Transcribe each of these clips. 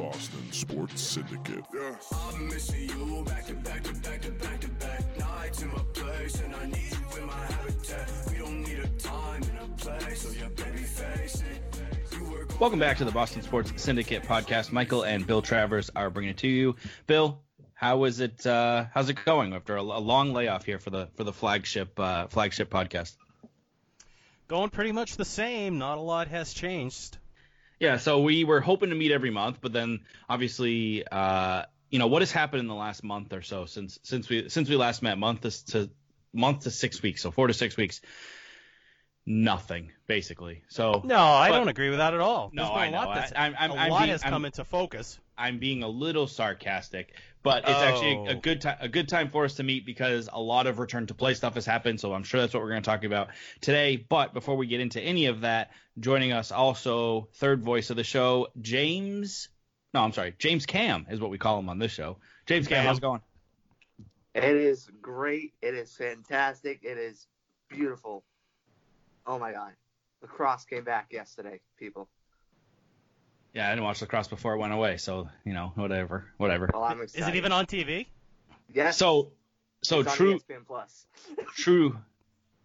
Boston Sports Syndicate. I'm missing you back to back to back to back to back nights in my place, and I need you in my habitat. We don't need a time and a place, so yeah, baby, face it. You Welcome back to the Boston Sports Syndicate podcast. Michael and Bill Travers are bringing it to you. Bill, how is it? Uh, how's it going after a, a long layoff here for the for the flagship uh, flagship podcast? Going pretty much the same. Not a lot has changed. Yeah, so we were hoping to meet every month, but then obviously, uh, you know, what has happened in the last month or so since since we since we last met, month to, month to six weeks, so four to six weeks, nothing basically. So No, I But- don't agree with that at all. No, I a know. lot that's I- I'm- I'm- a I'm lot being- has I'm- come into focus. I'm being a little sarcastic, but it's actually a, a Oh. good time a good time for us to meet because a lot of return to play stuff has happened. So I'm sure that's what we're going to talk about today. But before we get into any of that, joining us also third voice of the show, James. No, I'm sorry, James Cam is what we call him on this show. James Cam, Cam. how's it going? It is great. It is fantastic. It is beautiful. Oh my god. Lacrosse came back yesterday, people. Yeah, I didn't watch lacrosse before it went away, so you know, whatever, whatever. Well, I'm Is it even on TV? Yes. So, so it's true. ESPN Plus. true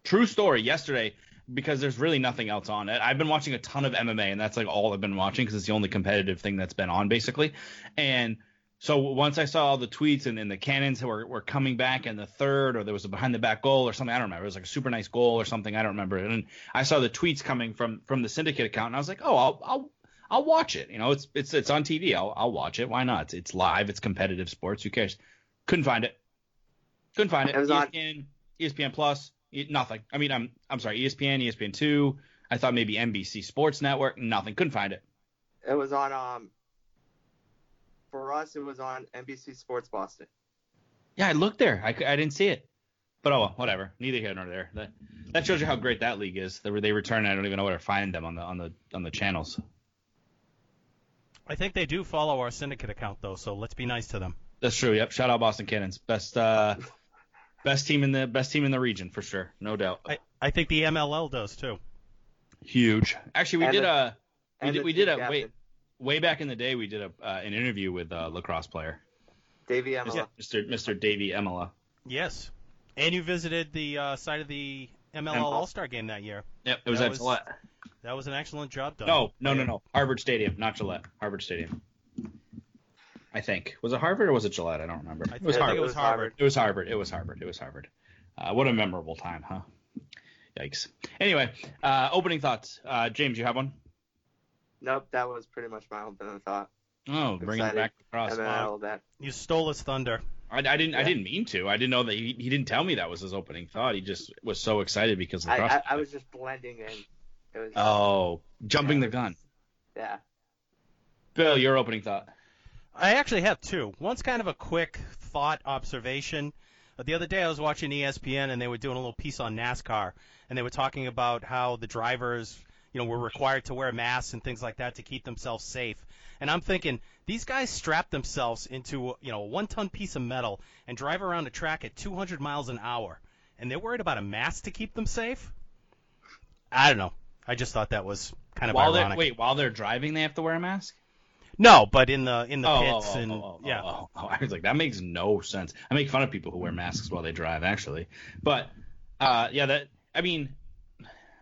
true story yesterday because there's really nothing else on it. I've been watching a ton of MMA and that's like all I've been watching because it's the only competitive thing that's been on basically. And so once I saw all the tweets and, and the cannons were, were coming back in the third or there was a behind the back goal or something, I don't remember. It was like a super nice goal or something, I don't remember. And I saw the tweets coming from from the syndicate account and I was like, "Oh, I'll I'll I'll watch it. You know, it's it's it's on TV. I'll I'll watch it. Why not? It's, it's live. It's competitive sports. Who cares? Couldn't find it. Couldn't find it. It was on- ESPN, ESPN Plus, nothing. I mean, I'm I'm sorry, ESPN, ESPN two. I thought maybe NBC Sports Network, nothing. Couldn't find it. It was on um for us it was on NBC Sports Boston. Yeah, I looked there. I, I didn't see it. But oh well, whatever. Neither here nor there. That that shows you how great that league is. They they return. I don't even know where to find them on the on the on the channels. I think they do follow our syndicate account though, so let's be nice to them. That's true. Yep. Shout out Boston Cannons. Best uh best team in the best team in the region for sure. No doubt. I, I think the MLL does too. Huge. Actually, we And did the- a we did we did a way captain, way back in the day. We did a uh, an interview with a lacrosse player, Davey Emila. Mr. Mr. Davey Emila. Yes. And you visited the uh, site of the MLL MLL. All Star game that year. Yep. It was That at was- Gillette. That was an excellent job done. No, no, no, no. Harvard Stadium, not Gillette. Harvard Stadium. I think was it Harvard or was it Gillette? I don't remember. I It was think Harvard. it was Harvard. It was Harvard. It was Harvard. It was Harvard. Uh, what a memorable time, huh? Yikes. Anyway, uh, opening thoughts. Uh, James, you have one? Nope, that was pretty much my opening thought. Oh, bringing it back across. And then Wow. all that. You stole his thunder. I, I didn't. I didn't mean to. I didn't know that he, he didn't tell me that was his opening thought. He just was so excited because I. I, I was just blending in. It was Oh, jumping Yeah, the gun. yeah. Bill, your opening thought. I actually have two. One's kind of a quick thought observation. The other day I was watching ESPN and they were doing a little piece on NASCAR and they were talking about how the drivers, you know, were required to wear masks and things like that to keep themselves safe. And I'm thinking these guys strap themselves into, you know, a one-ton piece of metal and drive around a track at 200 miles an hour and they're worried about a mask to keep them safe? I don't know. I just thought that was kind of while they're ironic. wait, while they're driving, they have to wear a mask. No, but in the in the oh, pits oh, oh, and oh, oh, yeah. oh, oh. I was like, that makes no sense. I make fun of people who wear masks while they drive, actually. But uh, yeah, that I mean,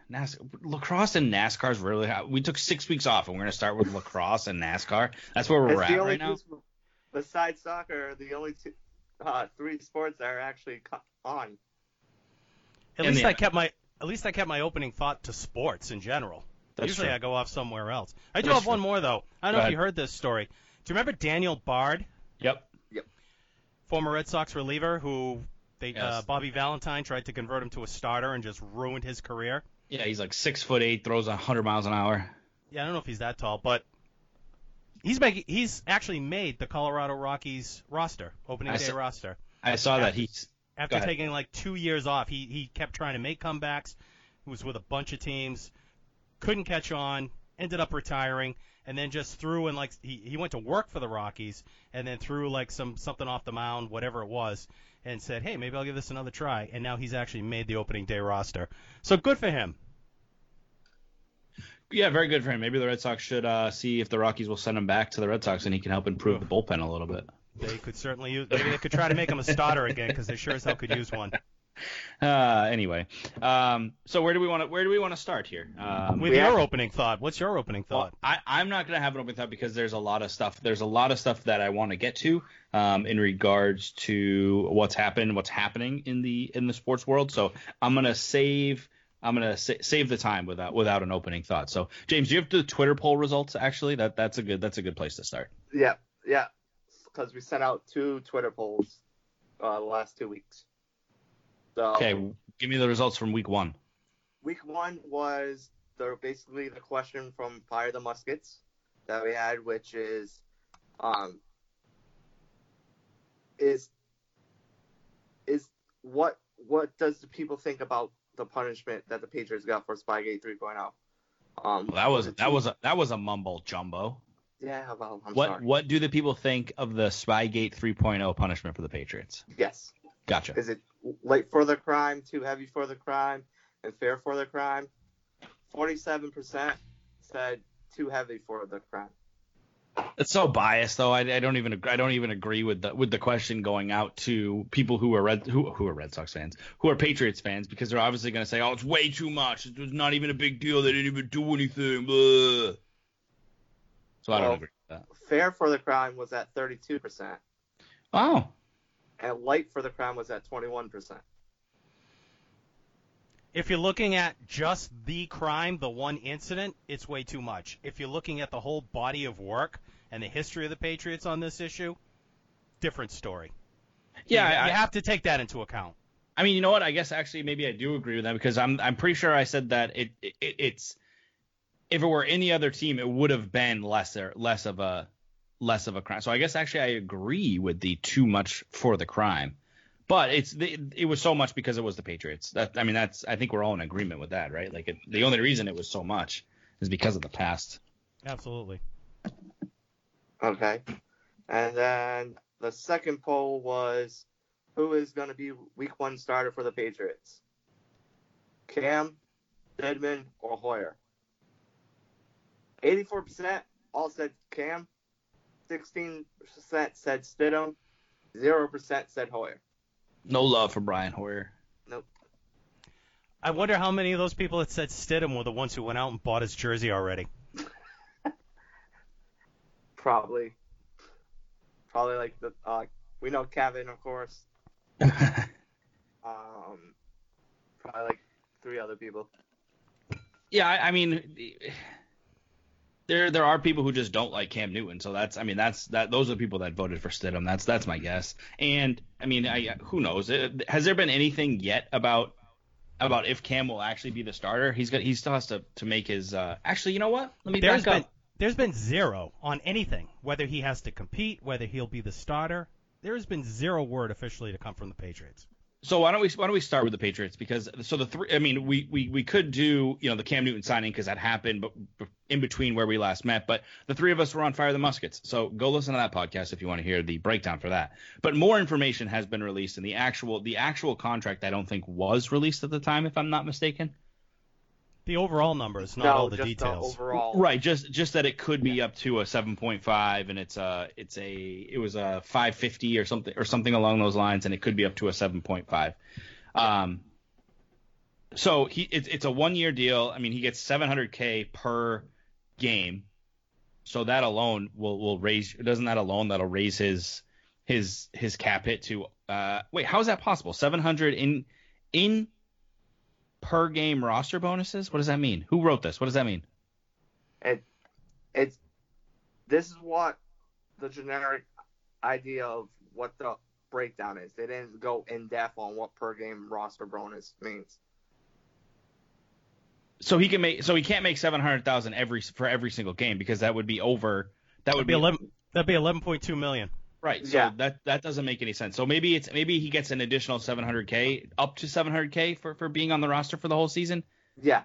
NAS- lacrosse and NASCAR is really hot. We took six weeks off, and we're gonna start with lacrosse and NASCAR. That's where we're It's at right now. besides soccer, the only two, uh, three sports that are actually on. At And least the- I kept my at least I kept my opening thought to sports in general. That's Usually true. I go off somewhere else. I do That's have one more though. I don't Go know ahead. if you heard this story. Do you remember Daniel Bard, Yep. Yep. Former Red Sox reliever, who they uh, Bobby Valentine tried to convert him to a starter and just ruined his career? Yeah, he's like six foot eight, throws hundred miles an hour. Yeah, I don't know if he's that tall, but he's making he's actually made the Colorado Rockies roster, opening I day saw- roster. I saw that he's After taking like two years off, he he kept trying to make comebacks. He was with a bunch of teams, couldn't catch on, ended up retiring, and then just threw in like he, he went to work for the Rockies and then threw like some something off the mound, whatever it was, and said, hey, maybe I'll give this another try. And now he's actually made the opening day roster. So good for him. Yeah, very good for him. Maybe the Red Sox should uh, see if the Rockies will send him back to the Red Sox and he can help improve the bullpen a little bit. They could certainly use. Maybe they could try to make him a starter again because they sure as hell could use one. Uh, anyway, um, so where do we want to where do we want to start here? Um, With your have- opening thought, what's your opening well, thought? I, I'm not gonna have an opening thought because there's a lot of stuff. There's a lot of stuff that I want to get to um, in regards to what's happened, what's happening in the in the sports world. So I'm gonna save. I'm gonna sa- save the time without without an opening thought. So James, do you have the Twitter poll results? Actually, that that's a good that's a good place to start. Yeah, yeah. Because we sent out two Twitter polls uh, the last two weeks. So Okay, give me the results from week one. week one was the basically the question from Fire the Muskets that we had, which is, um, is is what what does the people think about the punishment that the Patriots got for Spygate 3.0? Um, Well, that was that was a, that was a mumble jumbo. Yeah. Well, I'm what sorry. what what do the people think of the Spygate 3.0 punishment for the Patriots? Yes. Gotcha. Is it late for the crime, too heavy for the crime, and fair for the crime? Forty-seven percent said too heavy for the crime. It's so biased, though. I, I don't even I don't even agree with the with the question going out to people who are red who who are Red Sox fans, who are Patriots fans, because they're obviously going to say, "Oh, it's way too much. It was not even a big deal. They didn't even do anything." Blah. So I don't Well- agree with that. Fair for the crime was at thirty-two percent, Oh, and light for the crime was at twenty-one percent. If you're looking at just the crime, the one incident, it's way too much. If you're looking at the whole body of work and the history of the Patriots on this issue, different story. yeah. you, I, you have to take that into account. I mean, you know what? I guess actually maybe I do agree with that because I'm I'm pretty sure I said that it, it it's if it were any other team, it would have been lesser less of a less of a crime. So I guess actually I agree with the too much for the crime, but it's the, it was so much because it was the Patriots. That I mean that's I think we're all in agreement with that, right? Like it, the only reason it was so much is because of the past. Absolutely. Okay, and then the second poll was, who is going to be Week One starter for the Patriots? Cam, Stidham, or Hoyer? Eighty-four percent all said Cam. Sixteen percent said Stidham. Zero percent said Hoyer. No love for Brian Hoyer. Nope. I wonder how many of those people that said Stidham were the ones who went out and bought his jersey already. Probably. Probably like the uh, we know Kevin, of course. Um, probably like three other people. Yeah, I, I mean, there there are people who just don't like Cam Newton. So that's I mean that's that those are the people that voted for Stidham. That's that's my guess. And I mean, I, who knows? It- Has there been anything yet about about if Cam will actually be the starter? He's got he still has to to make his. Uh, actually, you know what? Let me There's back been up. there's been zero on anything, whether he has to compete, whether he'll be the starter. There has been zero word officially to come from the Patriots. So why don't we why don't we start with the Patriots? Because so the three I mean we we, we could do you know the Cam Newton signing because that happened but in between where we last met but the three of us were on Fire the Muskets. So go listen to that podcast if you want to hear the breakdown for that. But more information has been released and the actual the actual contract I don't think was released at the time if I'm not mistaken The overall numbers, not no, all the just details. the overall. right just just that it could be up to a 7.5 and it's a it's a it was a 550 or something or something along those lines and it could be up to a 7.5 um so he it's, it's a one year deal. I mean he gets 700k per game. So that alone will will raise doesn't that alone that'll raise his his his cap hit to uh wait how is that possible? 700 in in per game roster bonuses what does that mean who wrote this what does that mean It It's this is what the generic idea of what the breakdown is. They didn't go in depth on what per game roster bonus means. So he can make so he can't make seven hundred thousand every for every single game because that would be over. That would That'd be eleven. That'd be eleven point two million. Right. So Yeah. that that doesn't make any sense. So maybe it's maybe he gets an additional seven hundred k up to seven hundred k for for being on the roster for the whole season. Yeah,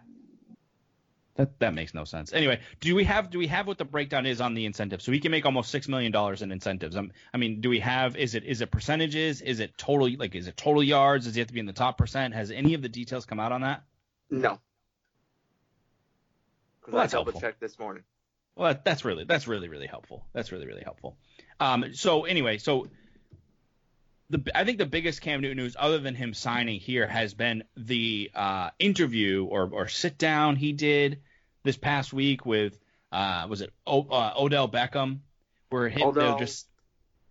That that makes no sense. Anyway, do we have do we have what the breakdown is on the incentive? So he can make almost six million dollars in incentives. Um, I mean, do we have is it is it percentages? Is it total like is it total yards? Does he have to be in the top percent? Has any of the details come out on that? no. Because Well, I double checked this morning. Well, that, that's really that's really really helpful. That's really really helpful. Um, so anyway, so the I think the biggest Cam Newton news, other than him signing here, has been the uh, interview or or sit down he did this past week with uh, was it o- uh, Odell Beckham, where him, Odell. just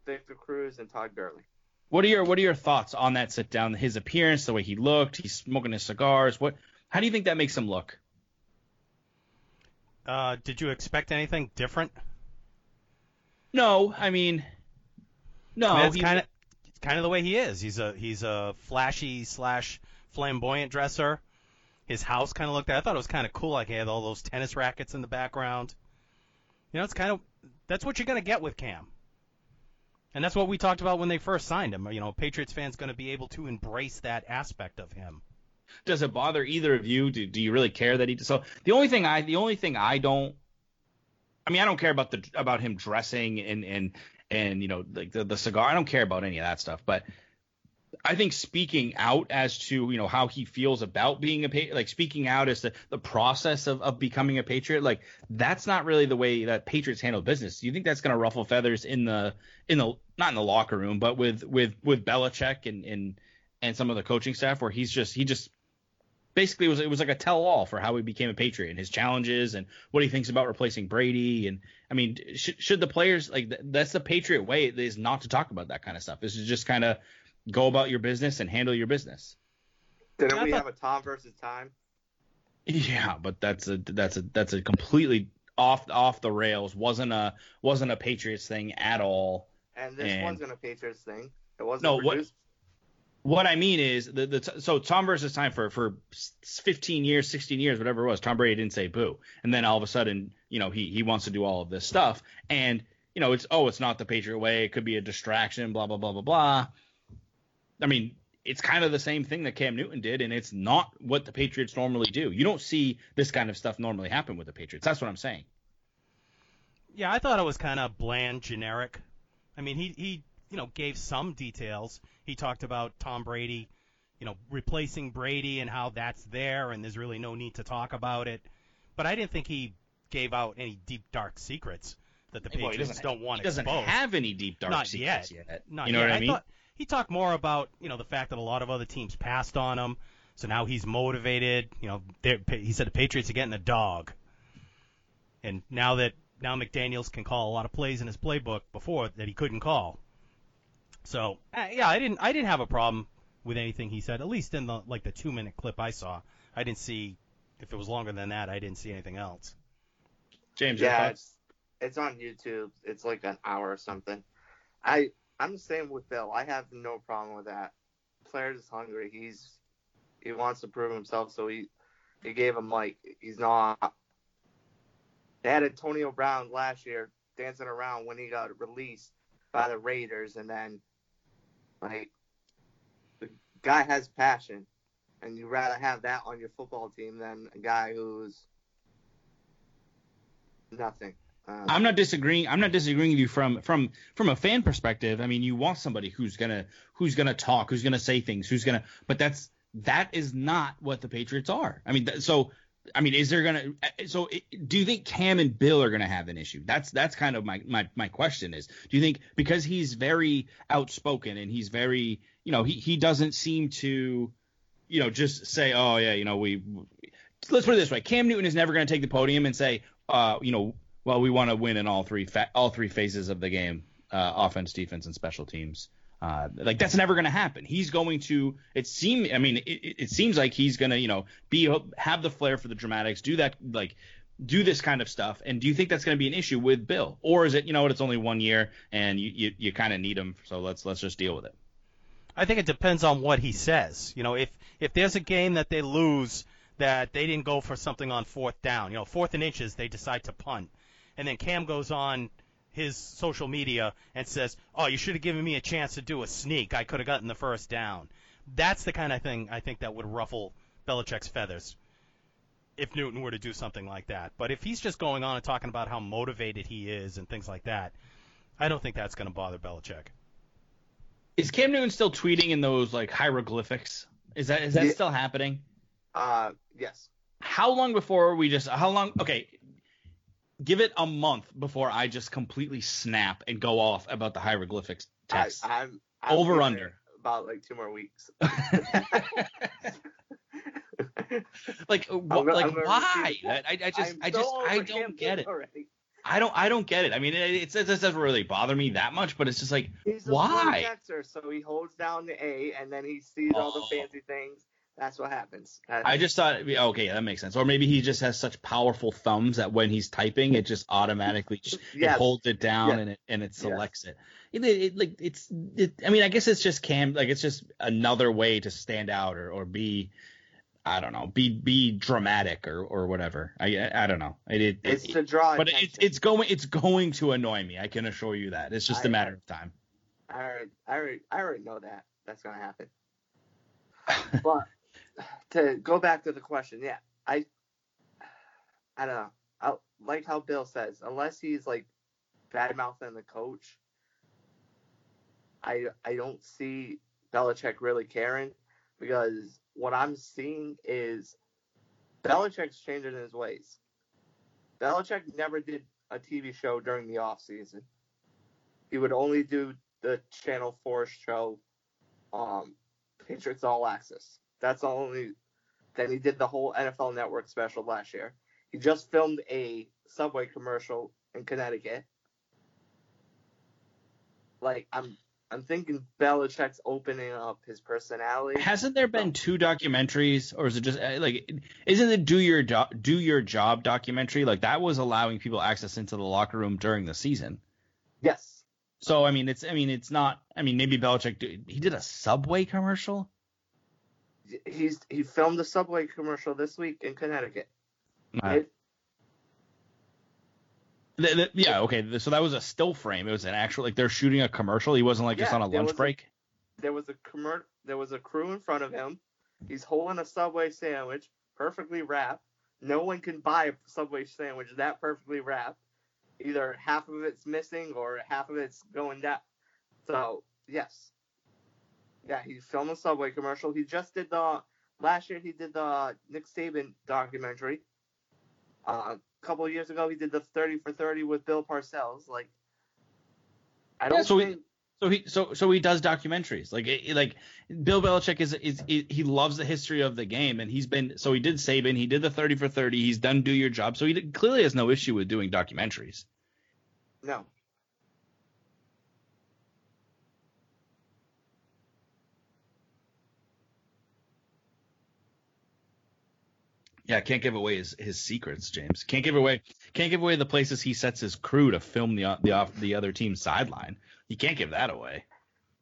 Victor Cruz and Todd Gurley. what are your what are your thoughts on that sit down? His appearance, the way he looked, he's smoking his cigars. What how do you think that makes him look? Uh, did you expect anything different? No, I mean, no, I mean, that's kind of it's kind of the way he is. He's a he's a flashy slash flamboyant dresser. His house kind of looked. That I thought it was kind of cool. Like he had all those tennis rackets in the background. You know, it's kind of that's what you're gonna get with Cam. And that's what we talked about when they first signed him. You know, Patriots fans going to be able to embrace that aspect of him. does it bother either of you? Do, do you really care that he? So the only thing I the only thing I don't, I mean I don't care about the about him dressing and and and you know like the, the cigar. I don't care about any of that stuff. But I think speaking out as to you know how he feels about being a pa- like speaking out as to the process of, of becoming a patriot like that's not really the way that patriots handle business do you think that's going to ruffle feathers in the in the not in the locker room but with with with Belichick and and and some of the coaching staff where he's just he just basically it was it was like a tell all for how he became a patriot and his challenges and what he thinks about replacing Brady and I mean should should the players like th- that's the patriot way is not to talk about that kind of stuff this is just kind of go about your business and handle your business Didn't I we thought- have a Tom versus time? yeah but that's a that's a that's a completely off off the rails wasn't a wasn't a patriots thing at all And this And- wasn't a Patriots thing. It wasn't No, produced. What I mean is the, the so Tom versus time for for 15 years, 16 years, whatever it was. Tom Brady didn't say boo, and then all of a sudden, you know, he he wants to do all of this stuff, and you know, it's oh, it's not the Patriot way. It could be a distraction. Blah blah blah blah blah. I mean, it's kind of the same thing that Cam Newton did, and it's not what the Patriots normally do. You don't see this kind of stuff normally happen with the Patriots. That's what I'm saying. Yeah, I thought it was kind of bland, generic. I mean, he he you know gave some details. He talked about Tom Brady, you know, replacing Brady and how that's there, and there's really no need to talk about it. But I didn't think he gave out any deep dark secrets that the Well, Patriots don't want He doesn't exposed. have any deep dark Not secrets yet. yet. Not you know yet. what I mean? thought he talked more about you know the fact that a lot of other teams passed on him, so now he's motivated. You know, he said the Patriots are getting a dog, and now that now McDaniels can call a lot of plays in his playbook before that he couldn't call. So uh, yeah, I didn't I didn't have a problem with anything he said. At least in the like the two minute clip I saw, I didn't see if it was longer than that. I didn't see anything else. James, Yeah, it's, it's on YouTube. It's like an hour or something. I I'm the same with Bill. I have no problem with that. Player is hungry. He's he wants to prove himself, so he he gave him like he's not. They had Antonio Brown last year dancing around when he got released by the Raiders, and then like the guy has passion, and you'd rather have that on your football team than a guy who's nothing. Um, I'm not disagreeing. I'm not disagreeing with you from from from a fan perspective. I mean, you want somebody who's gonna who's gonna talk, who's gonna say things, who's gonna. But that's that is not what the Patriots are. I mean, th- so I mean, is there gonna? So do you think Cam and Bill are gonna have an issue? That's that's kind of my my my question is. Do you think because he's very outspoken and he's very you know he he doesn't seem to you know just say oh yeah you know we let's put it this way Cam Newton is never to take the podium and say uh you know well, we want to win in all three fa- all three phases of the game, uh, offense, defense, and special teams. Uh, like that's never going to happen. He's going to. It seem. I mean, it, it seems like he's going to, you know, be have the flair for the dramatics, do that, like, do this kind of stuff. And do you think that's going to be an issue with Bill, or is it, you know, what? It's only one year, and you you, you kind of need him, so let's let's just deal with it. I think it depends on what he says. You know, if if there's a game that they lose that they didn't go for something on fourth down, you know, fourth and inches, they decide to punt, and then Cam goes on his social media and says, "Oh, you should have given me a chance to do a sneak. I could have gotten the first down." That's the kind of thing I think that would ruffle Belichick's feathers if Newton were to do something like that. But if he's just going on and talking about how motivated he is and things like that, I don't think that's going to bother Belichick. Is Cam Newton still tweeting in those like hieroglyphics? Is that is that Yeah. still happening? Uh, yes. how long before we just how long? Okay, give it a month before I just completely snap and go off about the hieroglyphics text. I, I'm, I'm Over under. About like two more weeks. like wh- I'm like I'm why? I, I just I just so I don't get it. Already. I don't I don't get it. I mean, it, it, it doesn't really bother me that much, but it's just like He's a Why? Texter, so he holds down the A and then he sees all the Oh. fancy things. That's what happens. That- I just thought okay, that makes sense. Or maybe he just has such powerful thumbs that when he's typing, it just automatically it holds it down Yes. and it and it selects it. It, it, it- like it's it, I mean, I guess it's just cam like it's just another way to stand out or or be I don't know, be be dramatic or or whatever. I I, I don't know. It, it, it's it- to draw but attention. it's it's going it's going to annoy me. I can assure you that. It's just a I- matter of time. I already, I already, I already know that that's gonna happen. but to go back to the question, yeah, I, I don't know. I like how Bill says, unless he's like bad mouthing the coach, I I don't see Belichick really caring because what I'm seeing is Belichick's changing his ways. Belichick never did a TV show during the off season. He would only do the Channel 4 show, um, Patriots All Access. That's the only. Then he did the whole NFL Network special last year. He just filmed a Subway commercial in Connecticut. Like I'm, I'm thinking Belichick's opening up his personality. Hasn't there been two documentaries, or is it just uh, like, isn't it do your do, do your job documentary like that was allowing people access into the locker room during the season? Yes. So I mean, it's I mean, it's not. I mean, maybe Belichick do- he did a Subway commercial. He's he filmed a Subway commercial this week in Connecticut. It- th- th- yeah, okay. So that was a still frame. It was an actual like they're shooting a commercial. He wasn't like just on a lunch was a- break. there was a commer- there was a crew in front of him. He's holding a Subway sandwich, perfectly wrapped. No one can buy a Subway sandwich that perfectly wrapped. Either half of it's missing or half of it's going down. So yes, yeah, he filmed a Subway commercial. He just did the last year. He did the Nick Saban documentary. Uh, a couple of years ago, he did the Thirty for Thirty with Bill Parcells. Like, I don't so he- So he so so he does documentaries. Like like Bill Belichick is, is he loves the history of the game and he's been so he did Saban, he did the 30 for 30, he's done do your job. So he did- clearly has no issue with doing documentaries. No. Yeah, can't give away his, his secrets, James. Can't give away can't give away the places he sets his crew to film the the off the other team's sideline. You can't give that away.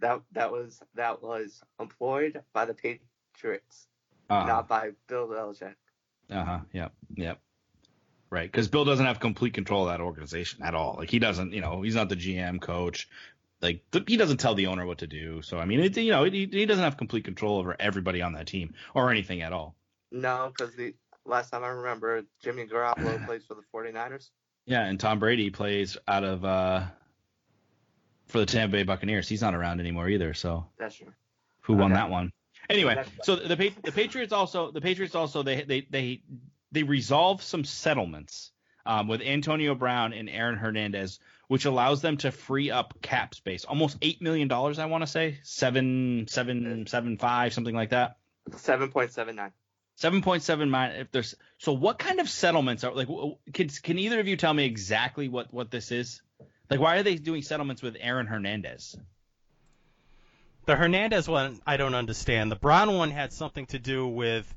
That that was that was employed by the Patriots, Uh-huh. not by Bill Belichick. Uh-huh. Yep. Yep. Right, because Bill doesn't have complete control of that organization at all. Like he doesn't, you know, he's not the GM coach. Like he doesn't tell the owner what to do. So I mean, it, you know, he, he doesn't have complete control over everybody on that team or anything at all. No, because the last time I remember, Jimmy Garoppolo plays for the 49ers. Yeah, and Tom Brady plays out of uh for the Tampa Bay Buccaneers. He's not around anymore either. So That's true. who won that one? Anyway, so the the Patriots also the Patriots also they they they they resolve some settlements um, with Antonio Brown and Aaron Hernandez, which allows them to free up cap space, almost eight million dollars. I want to say seven seven seven five something like that. Seven point seven nine. Seven point seven. If there's so, what kind of settlements are like? Can can either of you tell me exactly what what this is? Like, why are they doing settlements with Aaron Hernandez? The Hernandez one, I don't understand. The Brown one had something to do with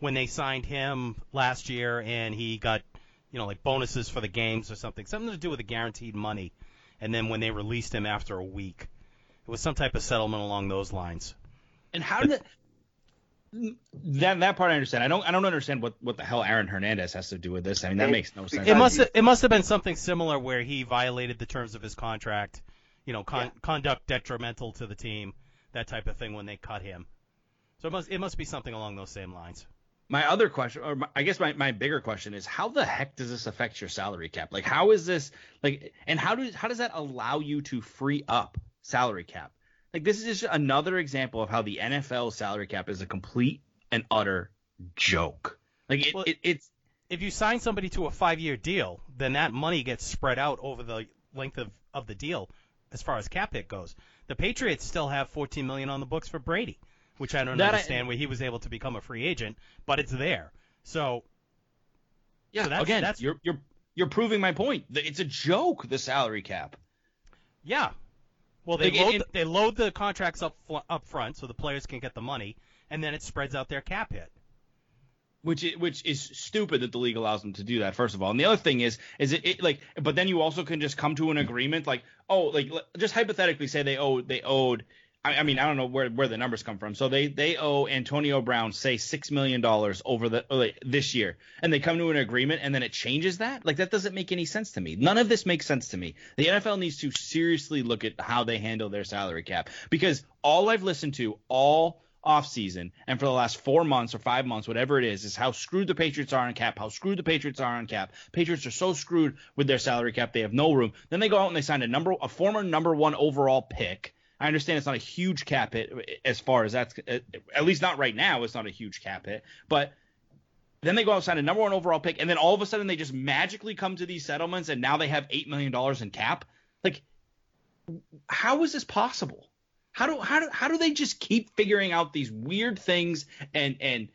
when they signed him last year and he got, you know, like bonuses for the games or something. Something to do with the guaranteed money. And then when they released him after a week, it was some type of settlement along those lines. And how did that that part I understand. I don't I don't understand what what the hell Aaron Hernandez has to do with this. I mean, that It- makes no sense. It must it must have been something similar where he violated the terms of his contract, you know, con- Yeah. conduct detrimental to the team, that type of thing when they cut him. So it must it must be something along those same lines. my other question, or my, I guess my, my bigger question is, how the heck does this affect your salary cap? Like, how is this like, and how does how does that allow you to free up salary cap? Like, this is just another example of how the NFL salary cap is a complete and utter joke. Like it, Well, it it's if you sign somebody to a five-year deal, then that money gets spread out over the length of, of the deal as far as cap hit goes. The Patriots still have 14 million on the books for Brady, which I don't That I- understand where he was able to become a free agent, but it's there. So yeah. So that's- again, that's- you're you're you're proving my point. It's a joke. The salary cap. yeah, well they Like, load it- the, they load the contracts up up front so the players can get the money, and then it spreads out their cap hit. which is, which is stupid that the league allows them to do that first of all and the other thing is is it, it like but then you also can just come to an agreement like oh like just hypothetically say they owe they owed I, I mean I don't know where where the numbers come from so they they owe Antonio Brown say six million dollars over the like, this year and they come to an agreement and then it changes that like that doesn't make any sense to me none of this makes sense to me the NFL needs to seriously look at how they handle their salary cap because all I've listened to all offseason and for the last four months or five months, whatever it is, is how screwed the Patriots are on cap, how screwed the Patriots are on cap. Patriots are so screwed with their salary cap, they have no room. Then they go out and they sign a number a former number one overall pick. I understand it's not a huge cap hit uh, as far as that's uh, at least not right now. It's not a huge cap hit, but then they go out and sign a number one overall pick, and then all of a sudden they just magically come to these settlements, and now they have eight million dollars in cap. Like, how is this possible? How do how do how do they just keep figuring out these weird things and and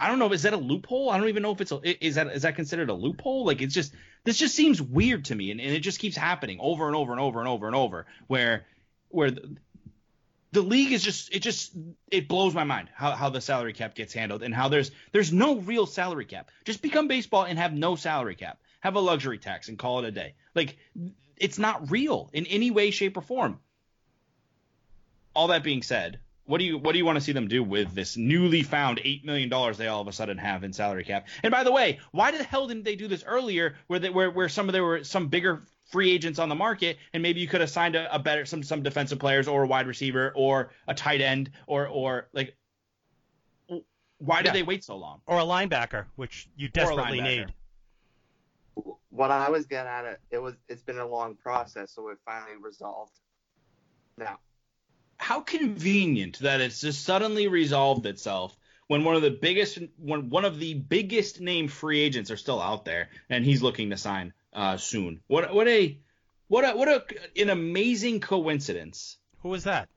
I don't know is that a loophole? I don't even know if it's a, is that is that considered a loophole? Like it's just this just seems weird to me and, and it just keeps happening over and over and over and over and over where where the, the league is just it just it blows my mind how, how the salary cap gets handled and how there's there's no real salary cap. Just become baseball and have no salary cap. Have a luxury tax and call it a day. Like it's not real in any way, shape, or form all that being said, what do you what do you want to see them do with this newly found eight million dollars they all of a sudden have in salary cap? And by the way, why the hell didn't they do this earlier, where they, where where some of there were some bigger free agents on the market, and maybe you could have signed a, a better some some defensive players or a wide receiver or a tight end or or like why did Yeah. they wait so long? Or a linebacker, which you desperately need. What I was getting at it, it was it's been a long process, so it finally resolved. Now, how convenient that it's just suddenly resolved itself when one of the biggest when one of the biggest name free agents are still out there and he's looking to sign uh, soon. What what a what a what a an amazing coincidence. Who was that?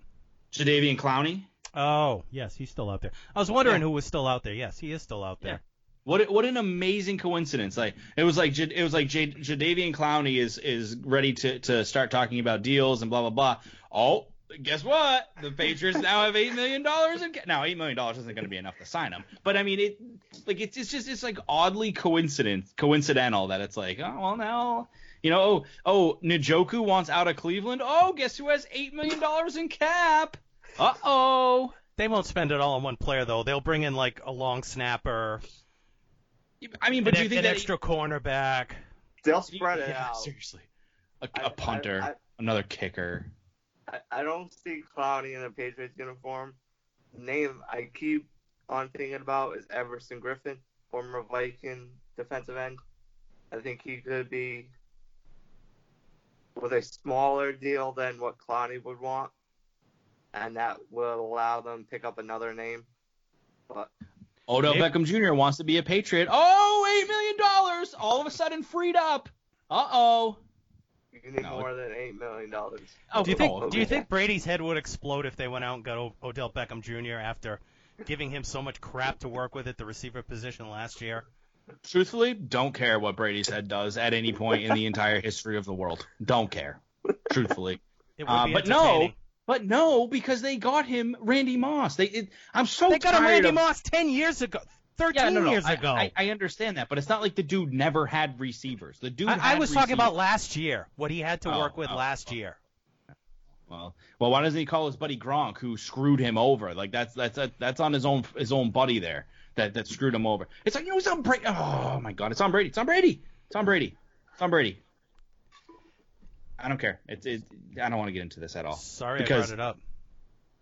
Jadeveon Clowney. Oh, yes, he's still out there. I was wondering Yeah. who was still out there. Yes, he is still out there. What what an amazing coincidence! Like it was like it was like J- Jadeveon Clowney is is ready to to start talking about deals and blah blah blah. Oh, guess what? The Patriots now have eight million dollars in ca- now eight million dollars isn't going to be enough to sign him. But I mean it like it's it's just it's like oddly coincident coincidental that it's like oh well now you know oh oh Njoku wants out of Cleveland. Oh guess who has eight million dollars in cap? Uh oh. They won't spend it all on one player though. They'll bring in like a long snapper, I mean, an, but do you think an that extra cornerback. they'll spread it yeah, out. seriously a, I- a punter, I- I- another kicker. I, I don't see Clowney in a Patriots uniform. The name I keep on thinking about is Everson Griffen, former Viking defensive end. I think he could be with a smaller deal than what Clowney would want, and that will allow them to pick up another name. But Odell Maybe- Beckham Jr. wants to be a Patriot. Oh, eight million dollars! All of a sudden freed up. Uh oh. You need No. more than eight million dollars. Oh, Do you think? oh, Do you okay. think Brady's head would explode if they went out and got o- Odell Beckham Jr. after giving him so much crap to work with at the receiver position last year? Truthfully, don't care what Brady's head does at any point in the entire history of the world. Don't care. Truthfully. It would Uh, be but no, but no, because they got him Randy Moss. They, it, I'm so They got him Randy of- Moss ten years ago, thirteen Yeah, no, no, years I, ago. I, I understand that, but it's not like the dude never had receivers. The dude. I, I was talking about last year, what he had to Oh, work with oh, last oh. year. Well, well, why doesn't he call his buddy Gronk, who screwed him over? Like that's that's that's on his own his own buddy there that that screwed him over. It's like you know it's on Brady. Oh my God, it's on Brady. It's on Brady. It's on Brady. It's on Brady. I don't care. It's it, I don't want to get into this at all. Sorry Because- I brought it up.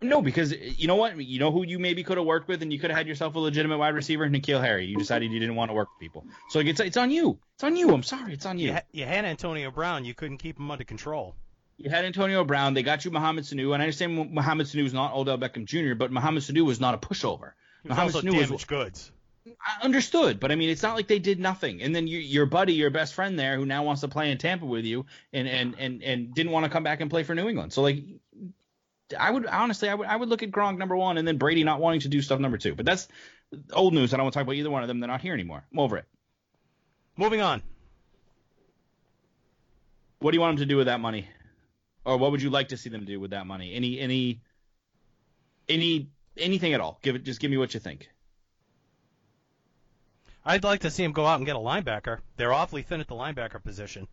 No, because eh, you know what? You know who you maybe could have worked with, and you could have had yourself a legitimate wide receiver, N'Keal Harry. You decided you didn't want to work with people. So it's it's on you. It's on you. I'm sorry. It's on you. You, ha- you had Antonio Brown, you couldn't keep him under control. You had Antonio Brown. They got you Mohamed Sanu, and I understand Mohamed Sanu is not Odell Beckham Jr., but Mohamed Sanu was not a pushover. He was Mohamed also Sanu was goods. I understood, but I mean, it's not like they did nothing. And then you, your buddy, your best friend there, who now wants to play in Tampa with you, and and and and didn't want to come back and play for New England. So like, I would honestly, I would I would look at Gronk number one, and then Brady not wanting to do stuff number two. But that's old news. I don't want to talk about either one of them. They're not here anymore. I'm over it. Moving on. What do you want them to do with that money, or what would you like to see them do with that money? Any any any anything at all? Give it. Just give me what you think. I'd like to see him go out and get a linebacker. They're awfully thin at the linebacker position,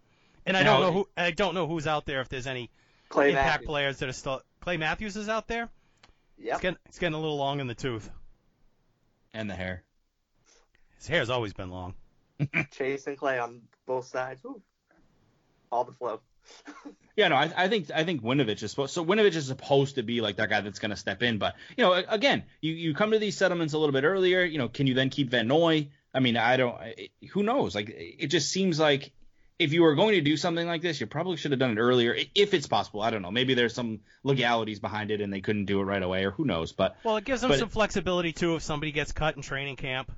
and I Now- don't know who I don't know who's out there. If there's any Clay impact Matthews. players that are still Clay Matthews is out there. It's getting it's getting a little long in the tooth. And the hair. His hair's always been long. Chase and Clay on both sides. Woo. All the flow. Yeah, no, I, I think I think Winovich is supposed. So Winovich is supposed to be like that guy that's going to step in. But you know, again, you you come to these settlements a little bit earlier. You know, can you then keep Van Noy? I mean, I don't. Who knows? Like, it just seems like if you were going to do something like this, you probably should have done it earlier, if it's possible. I don't know. Maybe there's some legalities behind it and they couldn't do it right away, or who knows. But Well, it gives them But- some flexibility too. If somebody gets cut in training camp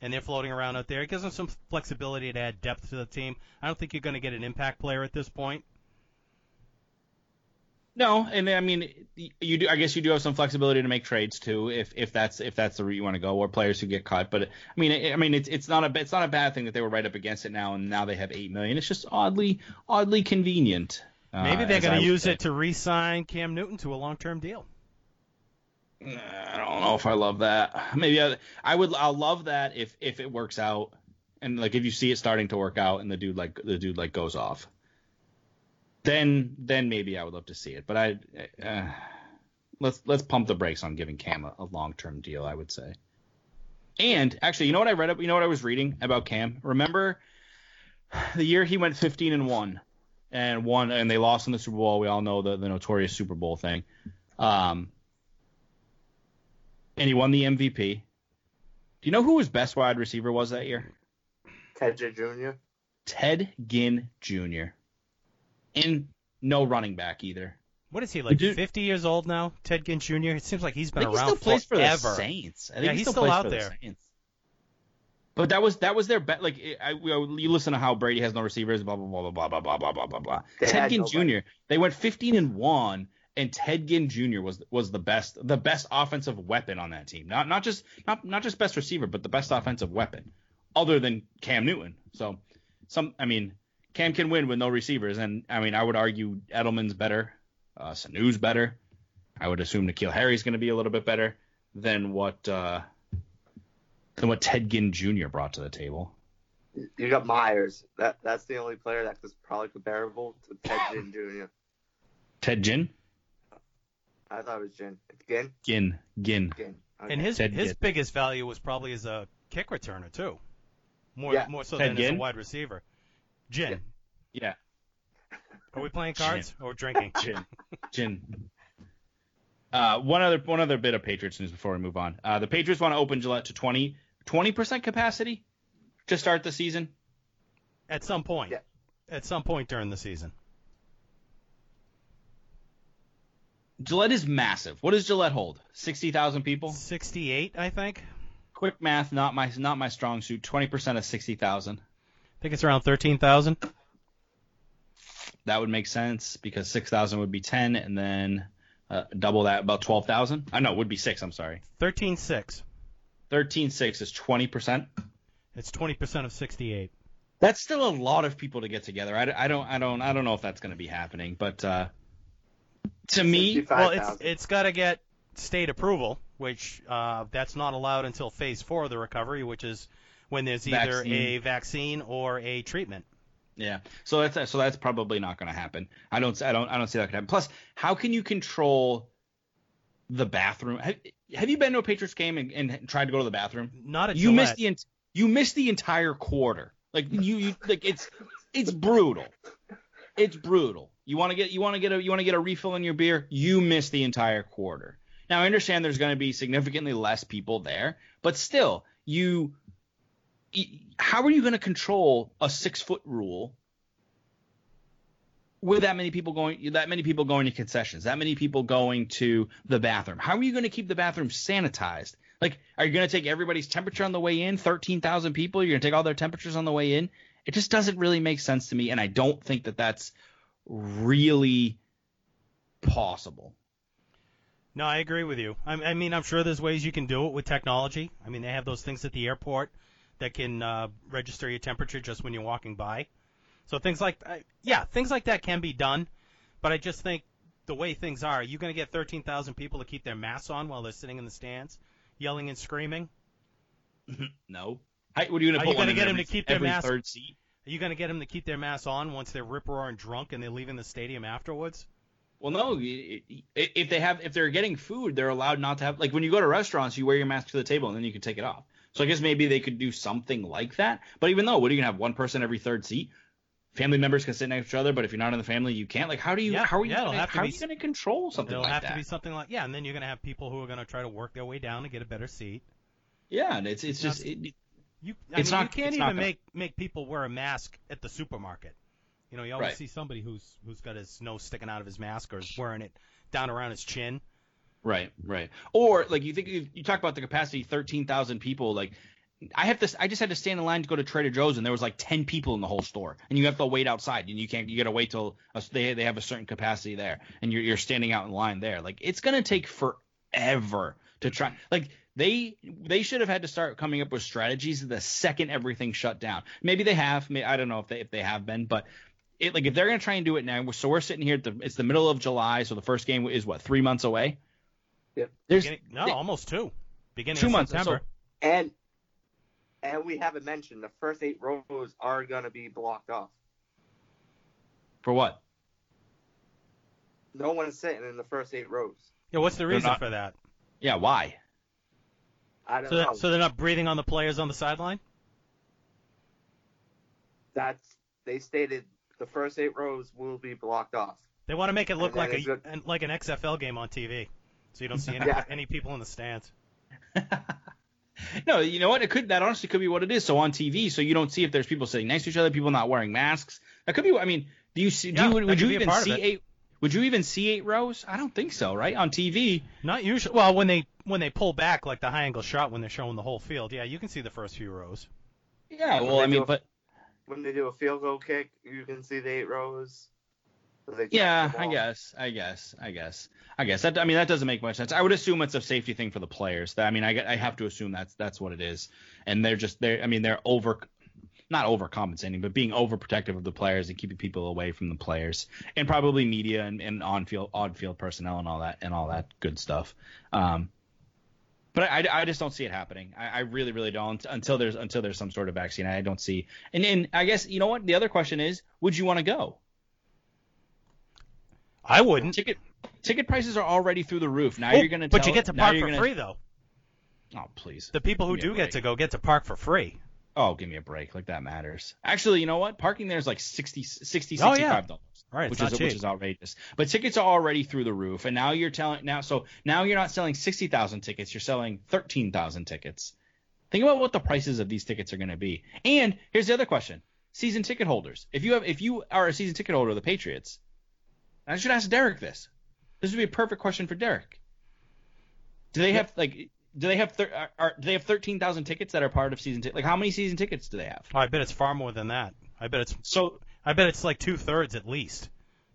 and they're floating around out there, it gives them some flexibility to add depth to the team. I don't think you're going to get an impact player at this point. No, and I mean, you do. I guess you do have some flexibility to make trades too, if if that's if that's the route you want to go, or players who get cut. But I mean, I I mean, it's it's not a it's not a bad thing that they were right up against it now, and now they have eight million. It's just oddly oddly convenient. uh, Maybe they're going to use say. it to re-sign Cam Newton to a long-term deal. I don't know if I love that. Maybe I, I would. I'll love that if if it works out, and like if you see it starting to work out, and the dude like the dude like goes off. Then then maybe I would love to see it, but I uh, let's let's pump the brakes on giving Cam a, a long term deal. I would say. And actually, you know what I read up? You know what I was reading about Cam? Remember the year he went 15 and one and won, and they lost in the Super Bowl. We all know the the notorious Super Bowl thing. Um, and he won the MVP. Do you know who his best wide receiver was that year? Ted Ginn Jr. Ted Ginn Jr. And no running back either. What is he like? Dude- 50 years old now? Ted Ginn Jr. It seems like he's I been think he around still plays for the forever. Saints. I think Yeah, he he's still, still plays out for the there. Saints. But that was that was their bet. Like I, you listen to how Brady has no receivers, blah blah blah blah blah blah blah blah blah blah. They Ted Ginn nobody. Jr. They went 15 and one, and Ted Ginn Jr. was was the best the best offensive weapon on that team. Not not just not not just best receiver, but the best offensive weapon, other than Cam Newton. So some I mean Cam can win with no receivers, and I mean I would argue Edelman's better, uh, Sanu's better. I would assume N'Keal Harry's going to be a little bit better than what uh, than what Ted Ginn Jr. brought to the table. You got Myers. That that's the only player that is probably comparable to Ted Ginn Jr. Ted Ginn, I thought it was Ginn. Ginn. Ginn, Ginn. Ginn. Okay. And his Ted his Ginn. biggest value was probably as a kick returner too, more Yeah. more so Ted than as a wide receiver. Jin, Yeah, are we playing cards or drinking? Gin. Gin. Uh, one other one other bit of Patriots news before we move on. Uh, the Patriots want to open Gillette to 20 percent capacity to start the season. At some point, Yeah. at some point during the season. Gillette is massive. What does Gillette hold? Sixty thousand people. 68, I think. Quick math, not my not my strong suit. Twenty percent of sixty thousand. I think it's around 13,000. That would make sense because six thousand would be ten, and then uh, double that about twelve thousand. I know it would be six. I'm sorry. 13.6. Thirteen six is twenty percent. It's 20% of 68. That's still a lot of people to get together. I, I don't I don't I don't know if that's going to be happening, but uh, to me, Well, it's 5,000. it's got to get state approval, which uh, that's not allowed until phase four of the recovery, which is when there's either Vaccine. a vaccine or a treatment. Yeah. So that's so that's probably not going to happen. I don't I don't I don't see that could happen. Plus, how can you control the bathroom? Have, have you been to a Patriots game and, and tried to go to the bathroom? Not a You missed the you missed the entire quarter. Like you, you like it's it's brutal. It's brutal. You want to get you want to get a you want to get a refill in your beer. You miss the entire quarter. Now I understand there's going to be significantly less people there, but still, you how are you going to control a six foot rule with that many people going that many people going to concessions, that many people going to the bathroom? How are you going to keep the bathroom sanitized Like, are you going to take everybody's temperature on the way in? 13,000 people? You're going to take all their temperatures on the way in? It just doesn't really make sense to me. And I don't think that that's really possible. No, I agree with you. I, I mean, I'm sure there's ways you can do it with technology. I mean, they have those things at the airport that can uh, register your temperature just when you're walking by. So things like, uh, yeah, things like that can be done. But I just think the way things are, are you going to get 13,000 people to keep their masks on while they're sitting in the stands, yelling and screaming? no. How, what are you going to put gonna in get 'em every, to keep their mask- third seat? Are you going to get them to keep their masks on once they're rip roaring drunk and they're leaving the stadium afterwards? Well, no. If they have, if they're getting food, they're allowed not to have. Like when you go to restaurants, you wear your mask to the table and then you can take it off. So I guess maybe they could do something like that. But even though, what are you gonna have? One person every third seat. Family members can sit next to each other, but if you're not in the family, you can't. Like, how do you? Yeah, how are you? yeah, gonna, how be are you gonna control something It'll like have that? to be something like yeah, and then you're going to have people who are going to try to work their way down to get a better seat. Yeah, and it's it's That's- just it, You, I It's mean, not- you can't it's even gonna- make make people wear a mask at the supermarket. You know, you always Right. see somebody who's who's got his nose sticking out of his mask or is wearing it down around his chin. Right, right. Or like you think you, talk about the capacity, thirteen thousand people. Like I have to, I just had to stand in line to go to Trader Joe's, and there was like ten people in the whole store, and you have to wait outside, and you can't, you got to wait till a, they they have a certain capacity there, and you're you're standing out in line there. Like it's gonna take forever to try. Like they they should have had to start coming up with strategies the second everything shut down. Maybe they have. May I don't know if they if they have been, but it like if they're gonna try and do it now. So we're sitting here. At the, it's the middle of July, so the first game is what three months away. Yep. There's Beginning, no, they- almost two. Beginning two of months. September. So, And and we haven't mentioned the first eight rows are gonna be blocked off. for what? No one's sitting in the first eight rows. yeah, what's the reason not- for that? Yeah, why? I don't So, know. that, so they're not breathing on the players on the sideline. That's they stated the first eight rows will be blocked off. They want to make it look And like a it's good- like an XFL game on TV, so you don't see any Yeah. any people in the stands. no, you know what? It could that honestly could be what it is. So on TV, so you don't see if there's people sitting next to each other, people not wearing masks. That could be. I mean, do you see? Do Yeah, you, would you even see eight? Would you even see eight rows? I don't think so. Right on TV. Not usually. Well, when they when they pull back like the high angle shot when they're showing the whole field, yeah, you can see the first few rows. Yeah. Well, I mean, a- but When they do a field goal kick, you can see the eight rows. Yeah, I guess, I guess, I guess, I guess. That I mean, that doesn't make much sense. I would assume it's a safety thing for the players. I mean, I I have to assume that's that's what it is. And they're just they're I mean they're over not overcompensating, but being overprotective of the players and keeping people away from the players, and probably media and, and on field, on field personnel and all that and all that good stuff. Um, but I, I, I just don't see it happening. I, I really, really don't until there's until there's some sort of vaccine. I don't see. And and I guess you know what? The other question is, would you want to go? I wouldn't. Ticket ticket prices are already through the roof. Now Oh, you're gonna. but tell, you get to now park you're for gonna- free though. Oh please. The people who Give me a do get to go get to park for free. Oh, give me a break. Like that matters. Actually, you know what? Parking there is like 60 60 Oh, 65 yeah. dollars. Right, which not is cheap. which is outrageous. But tickets are already through the roof, and now you're telling now so now you're not selling sixty thousand tickets, you're selling thirteen thousand tickets. Think about what the prices of these tickets are going to be. And here's the other question: season ticket holders. If you have if you are a season ticket holder of the Patriots, I should ask Derek this. This would be a perfect question for Derek. Do they have like do they have thir- are, do they have thirteen thousand tickets that are part of season ticket? Like how many season tickets do they have? Oh, I bet it's far more than that. I bet it's So I bet it's like two thirds at least,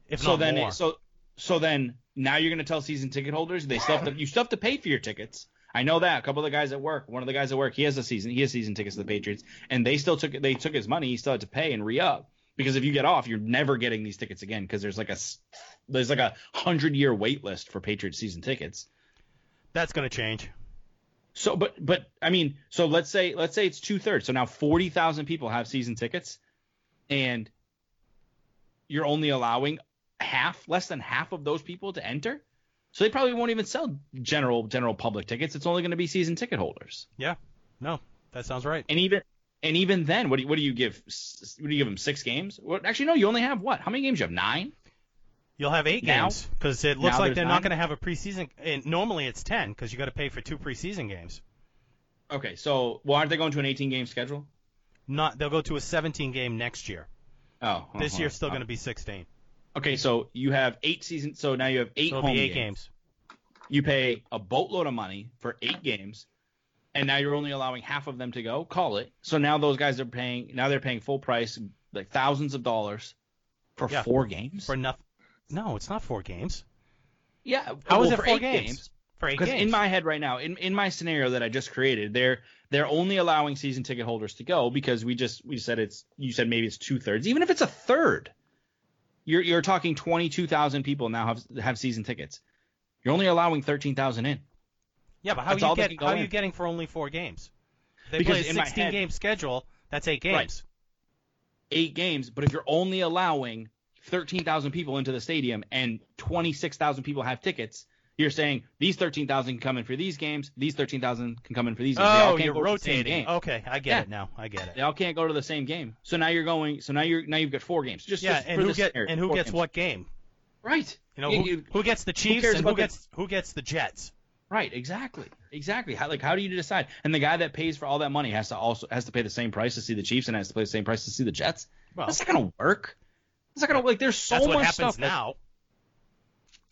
if so not then more. so so then now you're going to tell season ticket holders they still have to you still have to pay for your tickets. I know that a couple of the guys at work, one of the guys at work, he has a season, he has season tickets to the Patriots, and they still took they took his money. He still had to pay and re up because if you get off, you're never getting these tickets again because there's like a there's like a hundred year wait list for Patriots season tickets. That's going to change. So, but but I mean, so let's say let's say it's two thirds. So now forty thousand people have season tickets, and you're only allowing half, less than half of those people to enter. So they probably won't even sell general general public tickets. It's only going to be season ticket holders. Yeah. No, that sounds right. And even and even then, what do you, what do you give? What do you give them? Six games? Well, actually, no. You only have what? How many games? You have nine. You'll have eight Now- games because it looks now like they're nine? not going to have a preseason. And normally it's ten because you got to pay for two preseason games. Okay, so well, aren't they going to an 18 game schedule? Not they'll go to a 17 game next year. Oh, This uh-huh. year's still going to be 16. Okay, so you have eight seasons. So now you have eight So it'll home be eight games. games. You pay a boatload of money for eight games. And now you're only allowing half of them to go. Call it. So now those guys are paying. Now they're paying full price, like thousands of dollars for Yeah. four games. For nothing. No, it's not four games. yeah. How well, is it four eight games? For eight Because games. in my head right now, in, in my scenario that I just created, they're they're only allowing season ticket holders to go because we just we said it's you said maybe it's two thirds. Even if it's a third, you're you're talking twenty two thousand people now have have season tickets. You're only allowing thirteen thousand in. Yeah, but how that's you get how are you getting for only four games? They Because play a 16 head- game schedule. That's eight Right. games. eight games, but if you're only allowing 13,000 people into the stadium and 26,000 people have tickets, you're saying these 13,000 can come in for these games, these 13,000 can come in for these games. Oh, you're go to the same rotating. game. Okay, I get Yeah. it now. I get it. They all can't go to the same game. So now you're going. So now you're now you've got four games. Just Yeah, just and who get scenario, and who gets games. what game? Right. You know, You- who, you- who gets the Chiefs cares and who about the- gets who gets the Jets? Right. Exactly. Exactly. How, like how do you decide? And the guy that pays for all that money has to also has to pay the same price to see the Chiefs and has to pay the same price to see the Jets. Well, That's not gonna work. That's not gonna like. There's so that's what much happens stuff that- now.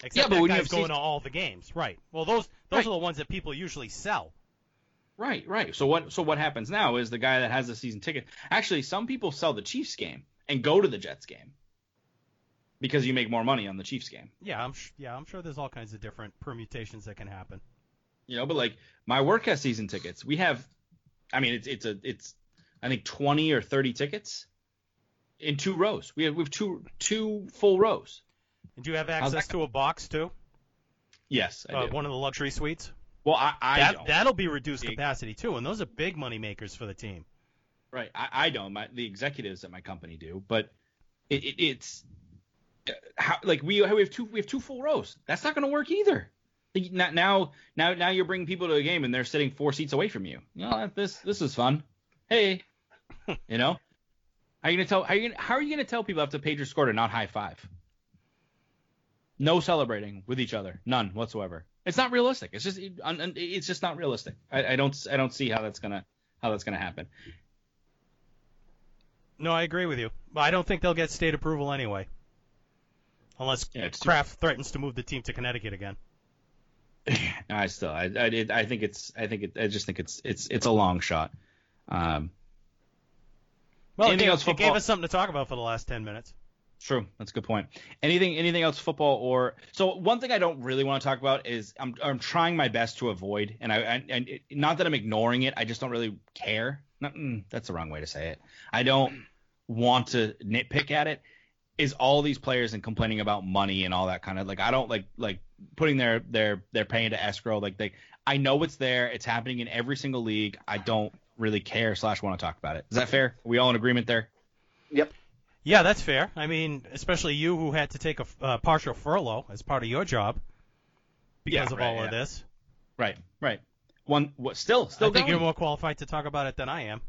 Except Yeah, but that when guy's have going season- to all the games, right? Well, those those Right. are the ones that people usually sell. Right, right. So what so what happens now is the guy that has the season ticket. Actually, some people sell the Chiefs game and go to the Jets game because you make more money on the Chiefs game. Yeah, I'm sh- yeah, I'm sure there's all kinds of different permutations that can happen. You know, but like my work has season tickets. We have, I mean, it's it's a it's I think twenty or thirty tickets in two rows. We have we have two two full rows. And do you have access to a box too? Yes, Uh, one of the luxury suites. well, I I that don't. that'll be reduced capacity too, and those are big money makers for the team. Right. I, I don't. My, the executives at my company do, but it, it, it's uh, how like we we have two we have two full rows. That's not going to work either. Now now now you're bringing people to a game and they're sitting four seats away from you. You know this this is fun. Hey, you know. How are you gonna tell? How are you gonna, how are you gonna tell people after the Patriots score to not high five? No celebrating with each other, none whatsoever. It's not realistic. It's just it, un- un- it's just not realistic. I, I don't I don't see how that's gonna how that's gonna happen. No, I agree with you. I don't think they'll get state approval anyway, unless Yeah, it's too- Kraft threatens to move the team to Connecticut again. I still, I, I, did- I think it's, I think it, I just think it's, it's, it's a long shot. Um, Well, it Anything gave, else it gave us something to talk about for the last ten minutes. true, that's a good point. Anything, anything else, football or so? One thing I don't really want to talk about is I'm, I'm trying my best to avoid, and I, and, and it, not that I'm ignoring it, I just don't really care. Not, mm, that's the wrong way to say it. I don't want to nitpick at it. Is all these players and complaining about money and all that kind of like I don't like like putting their their their paying to escrow like they I know it's there it's happening in every single league I don't really care slash want to talk about it is that fair Are we all in agreement there Yep. Yeah, that's fair. I mean, especially you who had to take a uh, partial furlough as part of your job because Yeah, of right, all yeah. of this. right right one what still still I think going. you're more qualified to talk about it than I am.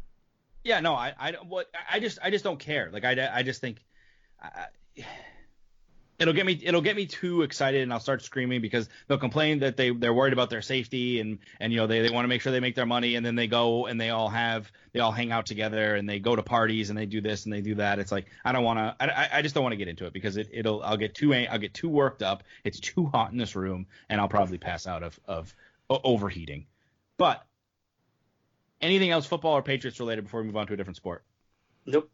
Yeah, no, I, I, don't- what, I just, I just don't care. Like, I, I just think, It'll get me, it'll get me too excited, and I'll start screaming because they'll complain that they, they're worried about their safety, and, and you know, they, they want to make sure they make their money, and then they go and they all have, they all hang out together, and they go to parties, and they do this and they do that. It's like, I don't want to, I- I just don't want to get into it because it, it'll, I'll get too, I'll get too worked up. It's too hot in this room, and I'll probably pass out of, of overheating. But anything else, football or Patriots related, before we move on to a different sport? Nope.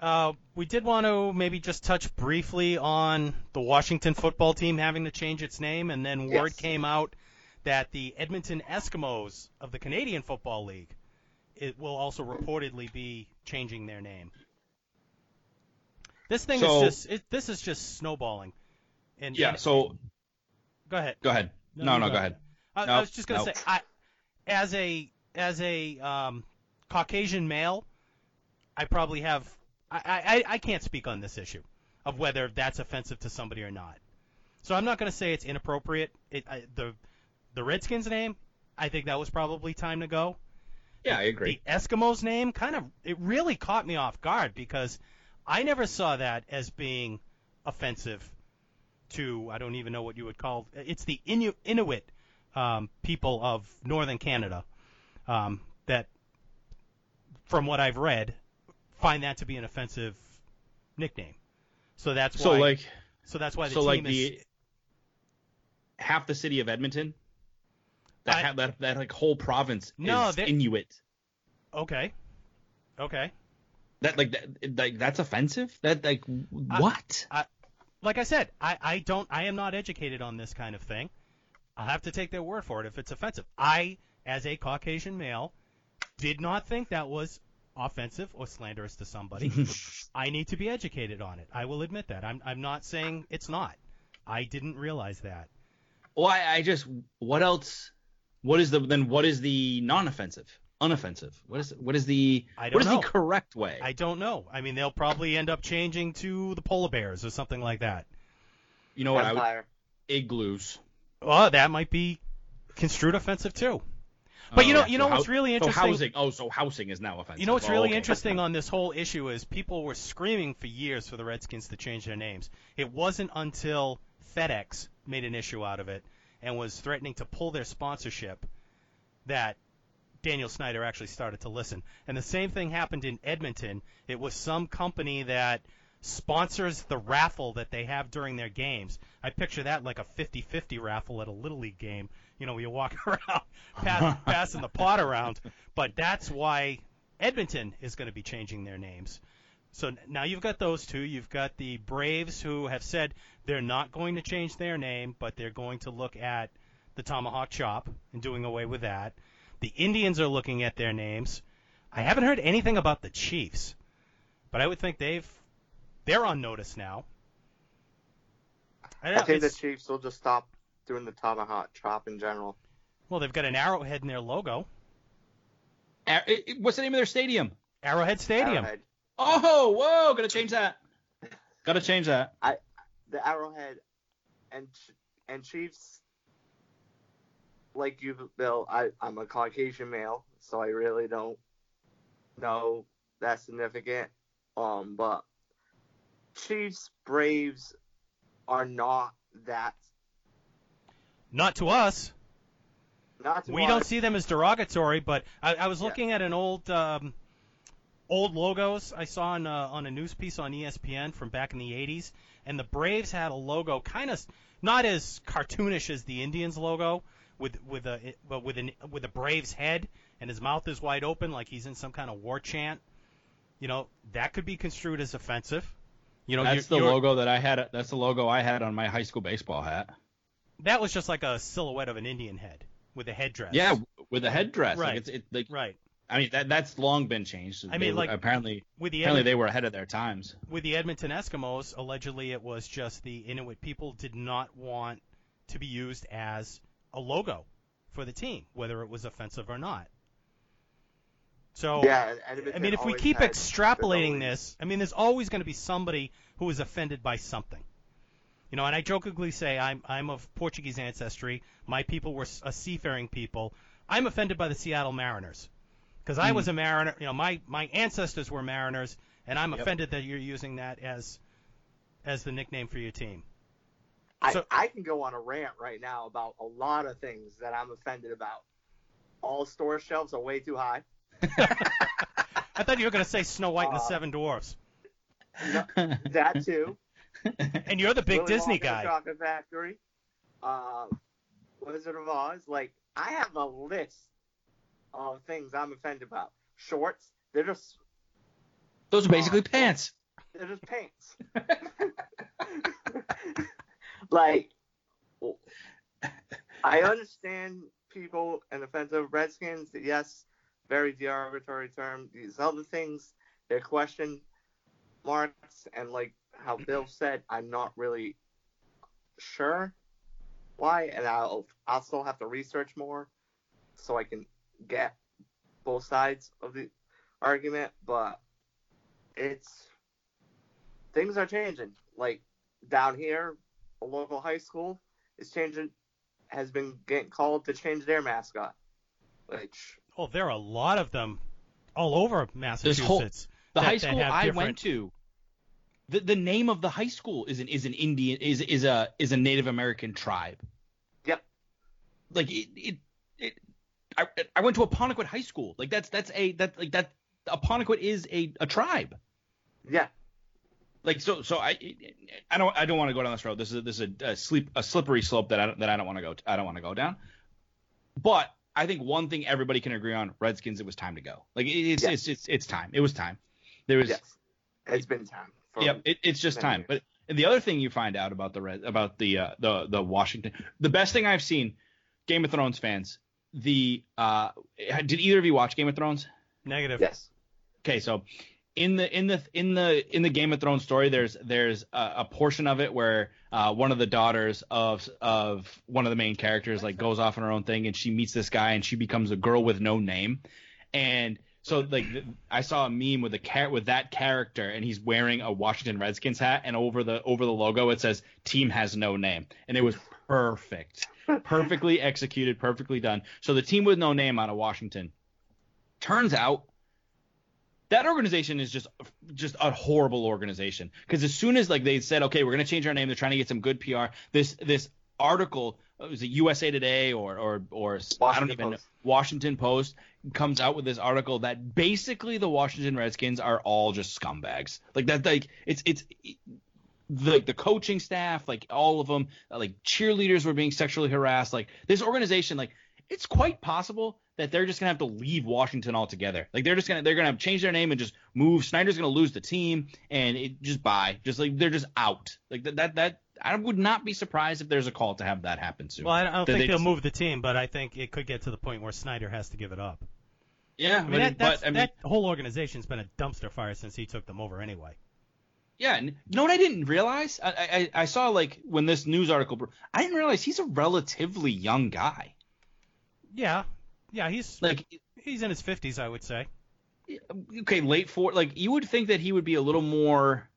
Uh, we did want to maybe just touch briefly on the Washington football team having to change its name, and then word Yes. came out that the Edmonton Eskimos of the Canadian Football League it will also reportedly be changing their name. This thing So- is just it, this is just snowballing. And Yeah. and- So go ahead. go ahead. No, no, go ahead. I, I Nope, was just gonna nope. say, I, as a as a um, Caucasian male, I probably have. I, I I can't speak on this issue of whether that's offensive to somebody or not. So I'm not gonna say it's inappropriate. It, I, the the Redskins name, I think that was probably time to go. Yeah, I agree. The Eskimos name kind of it really caught me off guard because I never saw that as being offensive to I don't even know what you would call it's the Inu, Inuit um, people of northern Canada um, that from what I've read find that to be an offensive nickname. So that's So why like, so that's why the so team like is the half the city of Edmonton. That I- ha- that that like whole province No, is they- Inuit. Okay. Okay. That like that like that's offensive. That like what? Like I said, I, I don't I am not educated on this kind of thing. I'll have to take their word for it if it's offensive. I, as a Caucasian male, did not think that was offensive or slanderous to somebody. I need to be educated on it. I will admit that. I'm I'm not saying it's not. I didn't realize that. well, I, I just what else? What is the then? What is the non-offensive? Unoffensive. What is what is the I what don't is know. the correct way? I don't know. I mean, they'll probably end up changing to the polar bears or something like that. you know what? I would, Empire. igloos. Oh, that might be construed offensive too. But you Oh, know, you know hou- what's really So interesting. housing. Oh, so housing is now offensive. You know what's Oh, really okay. interesting on this whole issue is people were screaming for years for the Redskins to change their names. It wasn't until FedEx made an issue out of it and was threatening to pull their sponsorship that Daniel Snyder actually started to listen. And the same thing happened in Edmonton. It was some company that sponsors the raffle that they have during their games. I picture that like a 50-50 raffle at a little league game. You know, you walk around pass, passing the pot around. But that's why Edmonton is going to be changing their names. So now you've got those two. You've got the Braves who have said they're not going to change their name, but they're going to look at the tomahawk chop and doing away with that. The Indians are looking at their names. I haven't heard anything about the Chiefs, but I would think they've they're on notice now. I, don't I know, think the Chiefs will just stop doing the tomahawk chop in general. well, they've got an arrowhead in their logo. Ar- it- it- What's the name of their stadium? Arrowhead Stadium. Arrowhead. Oh, whoa! Gotta change that. Gotta change that. I, The Arrowhead and and Chiefs. Like you, Bill, I, I'm a Caucasian male, so I really don't know that significant. Um, but Chiefs, Braves are not that. Not to us. Not to We us. don't see them as derogatory, but I, I was Yeah. looking at an old um, old logos I saw on uh, on a news piece on ESPN from back in the 80s, and the Braves had a logo kind of not as cartoonish as the Indians logo with with a but with an with a Braves head and his mouth is wide open like he's in some kind of war chant. You know that could be construed as offensive. You know, That's you're- the you're- logo that I had. That's the logo I had on my high school baseball hat. That was just like a silhouette of an Indian head with a headdress. Yeah, with a headdress. Right. Like it's it, like Right. I mean that that's long been changed. I mean, were- like, apparently With the apparently they were ahead of their times. with the Edmonton Eskimos, allegedly it was just the Inuit people did not want to be used as a logo for the team, whether it was offensive or not. So, Yeah, I mean, if we keep extrapolating there's this, I mean, there's always going to be somebody who is offended by something. You know, and I jokingly say I'm I'm of Portuguese ancestry. My people were a seafaring people. I'm offended by the Seattle Mariners because I Mm. was a mariner. You know, my my ancestors were mariners, and I'm Yep. offended that you're using that as as the nickname for your team. I, So- I can go on a rant right now about a lot of things that I'm offended about. All store shelves are way too high. I thought you were going to say Snow White and the Uh, Seven Dwarfs, That too. and you're the big Willy Disney Wonka and the guy. Chocolate Factory. Um, Wizard of Oz. Like I have a list of things I'm offended about. Shorts. They're just Those are basically pants. they're just pants. like I understand people and offensive Redskins. Yes, very derogatory term. These other things, they're question marks, and like how mm-hmm. Bill said, I'm not really sure why, and I'll I'll still have to research more so I can get both sides of the argument. But it's things are changing. Like down here, a local high school is changing, has been getting called to change their mascot. Which Oh, there are a lot of them all over Massachusetts. The that- high that school have I different- went to, the the name of the high school is an is an Indian is is a is a Native American tribe. Yep. Like it it, it I I went to Apponequet High School. Like that's that's a that like that Apponequet is a a tribe. yeah, Like so so I I don't I don't want to go down this road. This is this is a, a sleep a slippery slope that I don't, that I don't want to go I don't want to go down. but I think one thing everybody can agree on: Redskins. It was time to go. Like it's, Yes. it's it's it's time. It was time. There was Yes, it's been time. For, Yep, it, it's just time. years. But the other thing you find out about the red about the uh, the the Washington, the best thing I've seen, Game of Thrones fans. The uh, did either of you watch Game of Thrones? Negative. Yes. Okay, so in the in the in the in the Game of Thrones story, there's there's a, a portion of it where uh, one of the daughters of of one of the main characters like goes off on her own thing, and she meets this guy, and she becomes a girl with no name, and so like I saw a meme with a car- with that character, and he's wearing a Washington Redskins hat, and over the over the logo it says "Team has no name," and it was perfect, perfectly executed, perfectly done. So the team with no name out of Washington turns out that organization is just just a horrible organization. Because as soon as like they said okay we're going to change our name they're trying to get some good PR this this article was it USA Today or or or I don't Washington even know Post. Washington Post comes out with this article that basically the Washington Redskins are all just scumbags. Like that like it's it's the the coaching staff like all of them like cheerleaders were being sexually harassed. Like this organization like it's quite possible that they're just gonna have to leave Washington altogether. Like they're just gonna they're gonna change their name and just move. Snyder's gonna lose the team and it just bye. Just like they're just out. Like that that that I would not be surprised if there's a call to have that happen soon. Well, I don't, I don't That think they they'll just- move the team, but I think it could get to the point where Snyder has to give it up. Yeah, I mean, but, that, but I mean, that whole organization's been a dumpster fire since he took them over anyway. yeah. and You know what I didn't realize? I, I I saw like when this news article. I didn't realize he's a relatively young guy. Yeah, yeah, he's Like he's in his 50s, I would say. okay, late for like you would think that he would be a little more,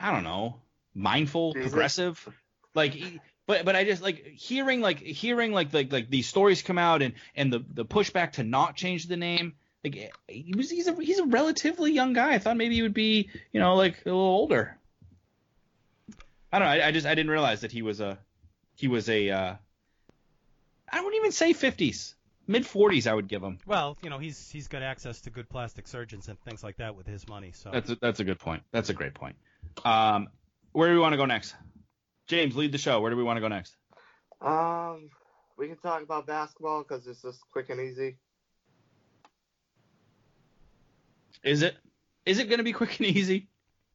I don't know, mindful, Jesus. progressive, like. he- But but I just like hearing like hearing like like like these stories come out and and the the pushback to not change the name. Like he was he's a he's a relatively young guy. I thought maybe he would be you know like a little older. I don't know. I, I just I didn't realize that he was a he was a uh, I wouldn't even say 50s, mid 40s. I would give him. Well, you know, he's he's got access to good plastic surgeons and things like that with his money. So That's a, that's a good point. That's a great point. Um, where do we want to go next? James, lead the show. Where do we want to go next? Um, we can talk about basketball because it's just quick and easy. Is it is it going to be quick and easy?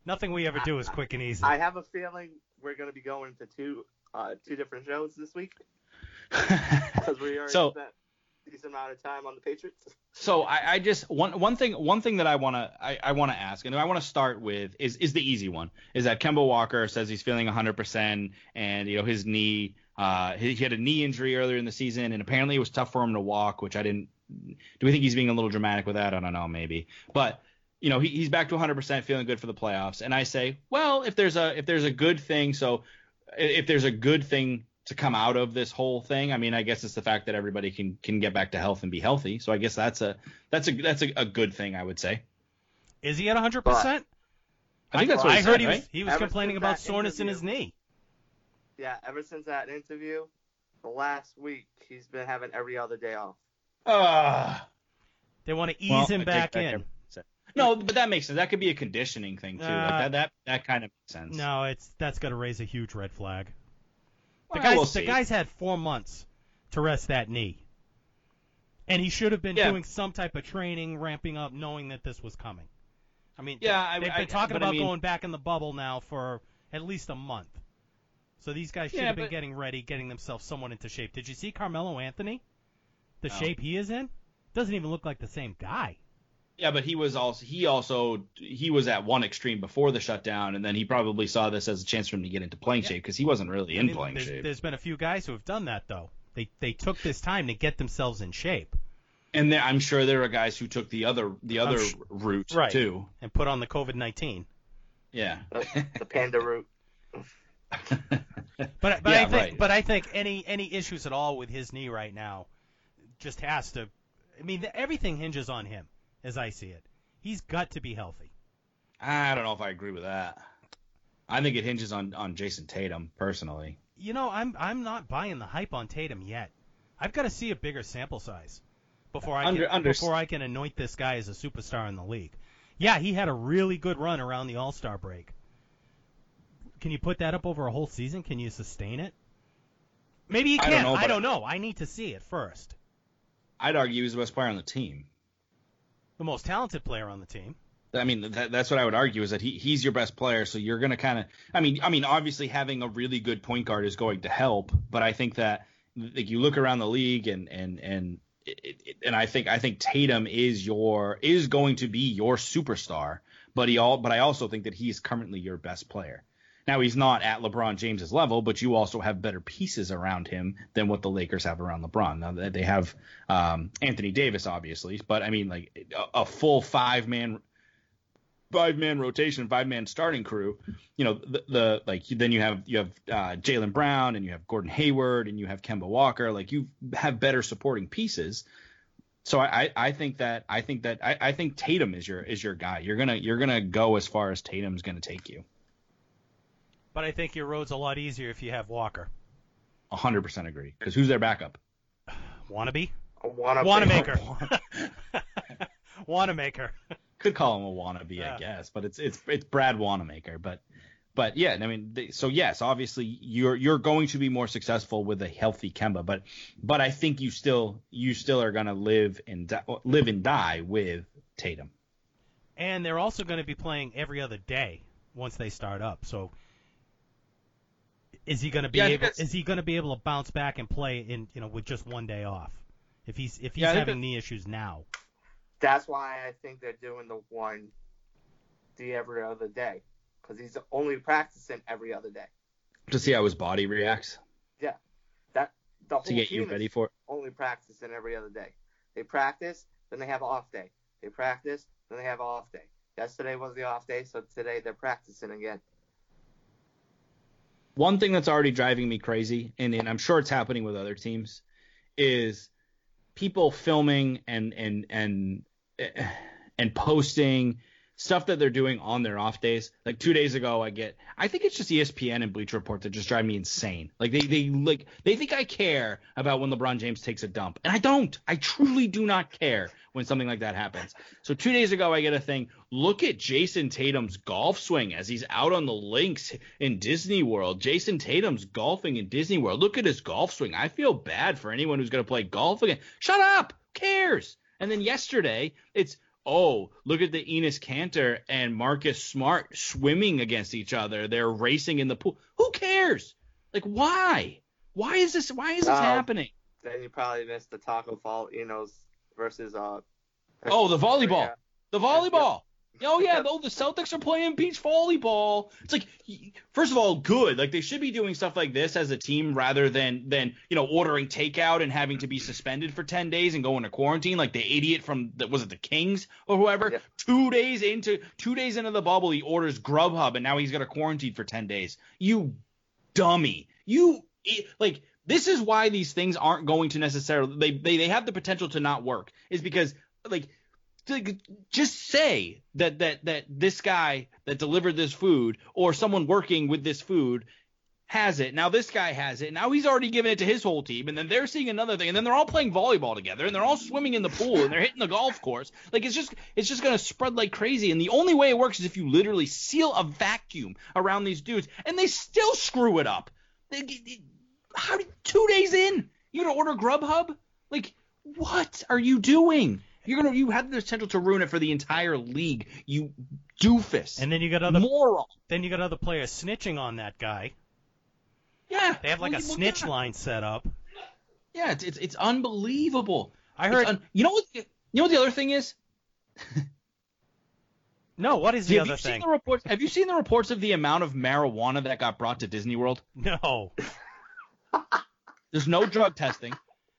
nothing we ever do is quick and easy. I have a feeling we're going to be going to two uh, two different shows this week because we already so spent a decent amount of time on the Patriots. so I, I just one one thing one thing that I want to I, I want to ask and I want to start with is is the easy one is that Kemba Walker says he's feeling 100% and you know his knee uh he, he had a knee injury earlier in the season and apparently it was tough for him to walk which I didn't do we think he's being a little dramatic with that I don't know maybe but you know he, he's back to 100% feeling good for the playoffs and I say well if there's a if there's a good thing so if there's a good thing to come out of this whole thing, I mean, I guess it's the fact that everybody can can get back to health and be healthy. So I guess that's a that's a that's a, a good thing, I would say. is he at 100%? But- I think that's what I he heard said, he was right? he was Ever complaining about soreness in his knee. Yeah, ever since that interview, the last week he's been having every other day off. Uh, They want to ease well, him back back in. everything No, but that makes sense. That could be a conditioning thing too. Uh, like that that that kind of makes sense. No, it's that's got to raise a huge red flag. The Well, guy's we'll the guy's had four months to rest that knee, and he should have been Yeah. doing some type of training, ramping up, knowing that this was coming. I mean, Yeah, they've I- been talking but I about mean- going back in the bubble now for at least a month. So these guys should Yeah, have been but- getting ready, getting themselves somewhat into shape. Did you see Carmelo Anthony? The No. shape he is in doesn't even look like the same guy. Yeah, but he was also he also he was at one extreme before the shutdown, and then he probably saw this as a chance for him to get into playing Yeah. shape because he wasn't really I in mean, playing there's, shape. there's been a few guys who have done that though. They they took this time to get themselves in shape And there, I'm sure there are guys who took the other the other sh- route Right. too. and put on the COVID nineteen. Yeah. The, the panda route. But but Yeah, I think right. but I think any any issues at all with his knee right now just has to. I mean, everything hinges on him, as I see it. He's got to be healthy. I don't know if I agree with that. I think it hinges on on Jayson Tatum personally. You know, I'm I'm not buying the hype on Tatum yet. I've got to see a bigger sample size before I Under- can before I can anoint this guy as a superstar in the league. Yeah, he had a really good run around the All Star break. Can you put that up over a whole season? Can you sustain it? Maybe he can't. don't know, I don't know. I need to see it first. I'd argue he's the best player on the team. The most talented player on the team. I mean, that, that's what I would argue is that he, he's your best player, so you're going to kind of. I mean, I mean, obviously having a really good point guard is going to help, but I think that like you look around the league and and and it, and I think I think Tatum is your is going to be your superstar, but he all but I also think that he's currently your best player. Now he's not at LeBron James's level, but you also have better pieces around him than what the Lakers have around LeBron. Now they- have um, Anthony Davis, obviously, but I mean like a, a full five man five man rotation, five man starting crew. You know the, the like then you have you have uh, Jaylen Brown and you have Gordon Hayward and you have Kemba Walker. Like you have better supporting pieces. So I, I, I think that I think that I, I think Tatum is your is your guy. You're gonna you're gonna go as far as Tatum's gonna take you. But I think your road's a lot easier if you have Walker. hundred percent agree. Because who's their backup? Wannabe? A wanna Wanamaker. Wanamaker. Could call him a wannabe, Yeah. I guess, but it's it's it's Brad Wanamaker. But but yeah, I mean, they, so yes, obviously you're you're going to be more successful with a healthy Kemba, but but I think you still you still are gonna live and die, live and die with Tatum. And they're also going to be playing every other day once they start up. So is he going to be Yeah, able is he going to be able to bounce back and play in, you know, with just one day off? If he's if he's Yeah, having knee issues now. That's why I think they're doing the one, the every other day, because he's only practicing every other day. To see how his body reacts Yeah, That the whole to get team you ready for it. only practicing every other day. They practice, then they have an off day. They practice, then they have an off day. Yesterday was the off day, so today they're practicing again. One thing that's already driving me crazy, and, and I'm sure it's happening with other teams, is people filming and and and eh, and posting stuff that they're doing on their off days. Like two days ago, I get I think it's just ESPN and Bleacher Report that just drive me insane. Like they they like they think I care about when LeBron James takes a dump, and I don't. I truly do not care when something like that happens. So two days ago, I get a thing. Look at Jayson Tatum's golf swing as he's out on the links in Disney World. Jayson Tatum's golfing in Disney World. Look at his golf swing. I feel bad for anyone who's going to play golf again. Shut up. Who cares? And then yesterday, it's oh, look at the Enes Kanter and Marcus Smart swimming against each other. They're racing in the pool. Who cares? Like why? Why is this? Why is this happening? Then you probably missed the Taco Fall, you know, versus uh. Oh, the volleyball. Yeah. The volleyball. Oh yeah, Yeah. though the Celtics are playing beach volleyball. It's like, first of all, good. Like they should be doing stuff like this as a team rather than than you know ordering takeout and having to be suspended for ten days and go into quarantine like the idiot from the, was it the Kings or whoever. Yeah. Two days into two days into the bubble, he orders Grubhub and now he's got to quarantine for ten days. You dummy. You like this is why these things aren't going to necessarily they they, they have the potential to not work is because like to- just say that that that this guy that delivered this food or someone working with this food has it. Now this guy has it. Now he's already given it to his whole team, and then they're seeing another thing, and then they're all playing volleyball together, and they're all swimming in the pool, and they're hitting the golf course. Like it's just it's just gonna spread like crazy. And the only way it works is if you literally seal a vacuum around these dudes, and they still screw it up. They, how two days in, you're gonna order Grubhub? Like what are you doing? You're gonna you have the potential to ruin it for the entire league. You doofus. And then you got other moron. then you got other players snitching on that guy. Yeah. They have like a Well, snitch yeah. line set up. Yeah, it's it's, it's unbelievable. I heard un- you know what? You know what the other thing is? No, what is the have other you thing? seen the reports? Have you seen the reports of the amount of marijuana that got brought to Disney World? No. There's no drug testing.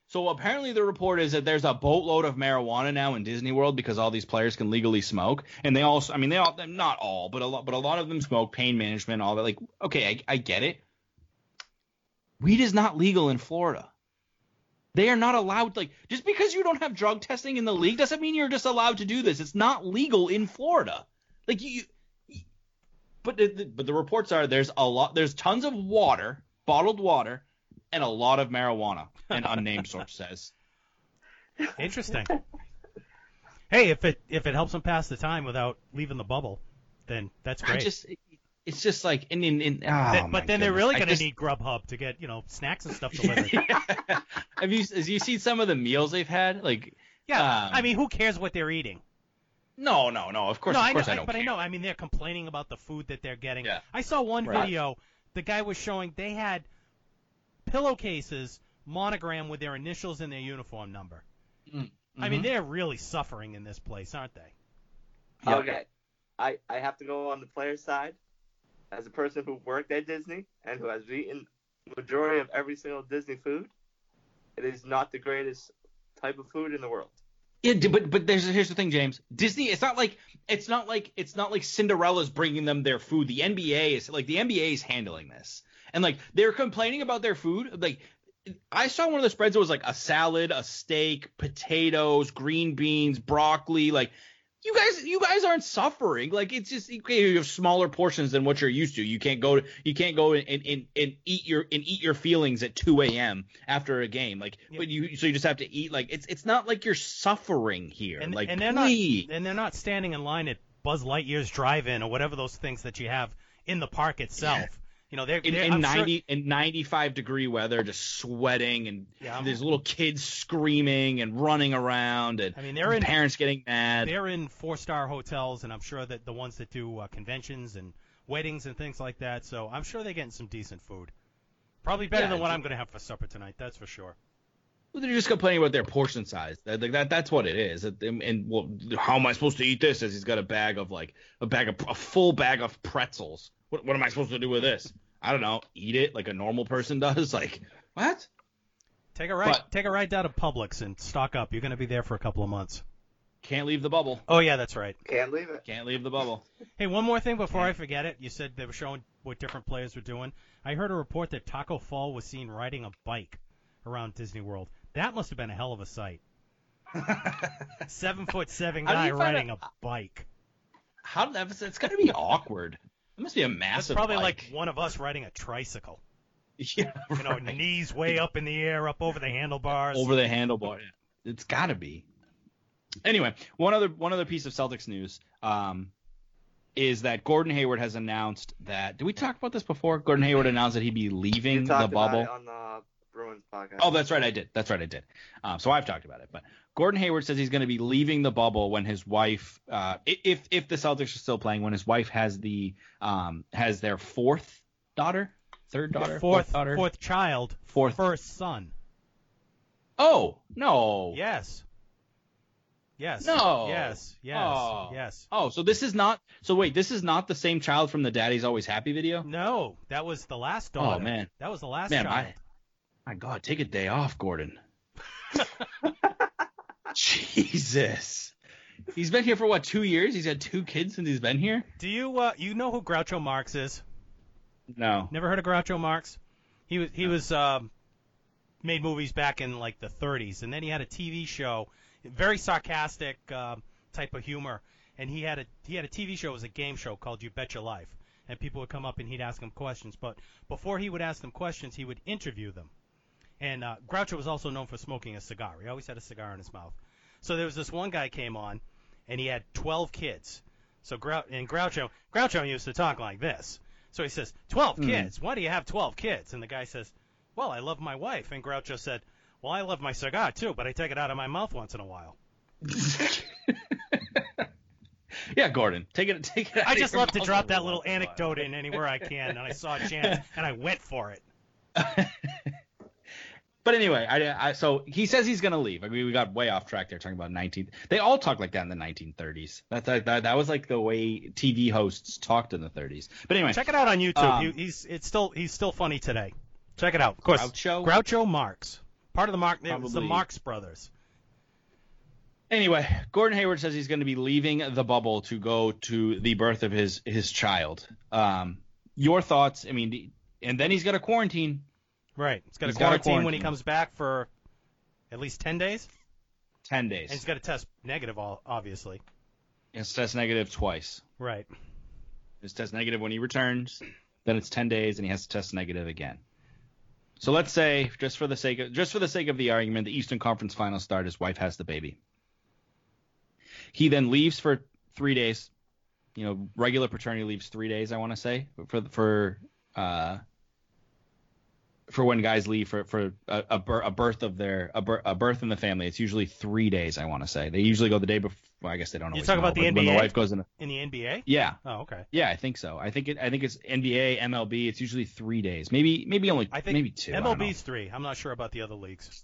So apparently the report is that there's a boatload of marijuana now in Disney World because all these players can legally smoke, and they also, I mean, they all, not all, but a lot, but a lot of them smoke, pain management, all that. Like, okay, I, I get it. Weed is not legal in Florida. They are not allowed. Like, just because you don't have drug testing in the league doesn't mean you're just allowed to do this. It's not legal in Florida. Like you. you but the, but the reports are there's a lot there's tons of water, bottled water, and a lot of marijuana. An unnamed source says. Interesting. hey, if it if it helps them pass the time without leaving the bubble, then that's I great. just it's just like in in, in oh, but then they're really going to need Grubhub to get you know snacks and stuff delivered. have you have you seen some of the meals they've had? Like, yeah, Um, I mean, who cares what they're eating? no, no, no. Of course, no, of I know, I don't but care. I know. I mean, they're complaining about the food that they're getting. Yeah. I saw one Right. video. The guy was showing they had pillowcases monogram with their initials and their uniform number. I mean, Mhm. they're really suffering in this place, aren't they? Yeah. Okay. I, I have to go on the player's side. As a person who worked at Disney and who has eaten majority of every single Disney food, it is not the greatest type of food in the world. Yeah, but but there's here's the thing, James. Disney, it's not like it's not like it's not like Cinderella's bringing them their food. The NBA is like the NBA is handling this, and like they're complaining about their food. Like I saw one of the spreads that was like a salad, a steak, potatoes, green beans, broccoli. Like you guys, you guys aren't suffering. Like it's just you have smaller portions than what you're used to. You can't go you can't go and, and, and eat your and eat your feelings at 2 a.m. after a game. Like, Yeah. but you so you just have to eat. Like it's it's not like you're suffering here. And, like and they're please. not and they're not standing in line at Buzz Lightyear's drive-in or whatever those things that you have in the park itself. You know, they're, in, they're in I'm sure- 90 in 95 degree weather, just sweating, and Yeah. there's little kids screaming and running around, and I mean, they're in- parents getting mad. they're in four-star hotels, and I'm sure that the ones that do uh, conventions and weddings and things like that. So I'm sure they're getting some decent food. Probably better Yeah, than what I'm going to have for supper tonight. That's for sure. Well, They're just complaining about their portion size. That, like, that that's what it is. And, and well, how am I supposed to eat this? As he's got a bag of like a bag of a full bag of pretzels. What what am I supposed to do with this? I don't know. Eat it like a normal person does. Like what? Take a ride. But- take a ride down to Publix and stock up. You're going to be there for a couple of months. Can't leave the bubble. Oh yeah, that's right. Can't leave it. Can't leave the bubble. Hey, one more thing before I forget it. You said they were showing what different players were doing. I heard a report that Taco Fall was seen riding a bike around Disney World. That must have been a hell of a sight. Seven foot seven guy you find riding a- a bike. How did that? It's got to be awkward. It must be a That's massive. probably bike. like one of us riding a tricycle. yeah, You know, right. knees way up in the air, up over the handlebars. over the handlebar. It's got to be. Anyway, one other one other piece of Celtics news um, is that Gordon Hayward has announced that. Did we talk about this before? Gordon Hayward announced that he'd be You leaving the talked about bubble. it on the Bruins podcast. Oh, that's right, I did. That's right, I did. Um, so I've talked about it. But Gordon Hayward says he's going to be leaving the bubble when his wife, uh, if if the Celtics are still playing, when his wife has the um, has their fourth daughter, third daughter, fourth, daughter, fourth child, fourth. first son. Oh no. Yes. Yes. No. Yes. Yes. Oh. Yes. Oh, so this is not. So wait, this is not the same child from the Daddy's Always Happy video. No, that was the last daughter. Oh man, That was the last man, child. I, my God, take a day off, Gordon. Jesus, he's been here for what two years? He's had two kids since he's been here. Do you uh, you know who Groucho Marx is? No. Never heard of Groucho Marx? He was he was um, made movies back in like the 30s, and then he had a TV show, very sarcastic um type of humor, and he had a he had a TV show, it was a game show called You Bet Your Life, and people would come up and he'd ask them questions, but before he would ask them questions, he would interview them. And uh, Groucho was also known for smoking a cigar. He always had a cigar in his mouth. So there was this one guy came on, and he had 12 kids. So Grou- and Groucho Groucho used to talk like this. So he says, 12 Hmm. kids. Why do you have 12 kids? And the guy says, Well, I love my wife. And Groucho said, Well, I love my cigar too, but I take it out of my mouth once in a while. yeah, Gordon, take it. Take it. out I just love to drop that little once in a while. anecdote in anywhere I can, and I saw a chance, and I went for it. But anyway, I, I so he says he's gonna leave. I mean, we got way off track there talking about 19. They all talk like that in the 1930s. That's like that. That was like the way TV hosts talked in the 30s. But anyway, Check it out on YouTube. Um, He- he's it's still he's still funny today. Check it out. Of course, Groucho? Groucho Marx, part of the Marx. The Marx brothers. Anyway, Gordon Hayward says he's going to be leaving the bubble to go to the birth of his his child. Um, your thoughts? I mean, and then he's got to quarantine. Right. He's got to He's quarantine when he comes back for at least ten days, Ten days. and he's got to test negative, all obviously. He has test negative twice. Right. His test negative when he returns. Then it's ten days, and he has to test negative again. So let's say, just for the sake of just for the sake of the argument, the Eastern Conference Finals start. His wife has the baby. He then leaves for three days. you know, regular paternity leave's three days. I want to say for for uh for when guys leave for for a, a, bir- a birth of their a, bir- a birth in the family. It's usually three days. I want to say they usually go the day before. Well, I guess they don't. You always talking know, about the but when the NBA? wife goes in. In the NBA? Yeah, Oh, okay. yeah, I think so. I think it. I think it's NBA, MLB. It's usually three days. Maybe maybe only I think maybe two. MLB's three. I'm not sure about the other leagues.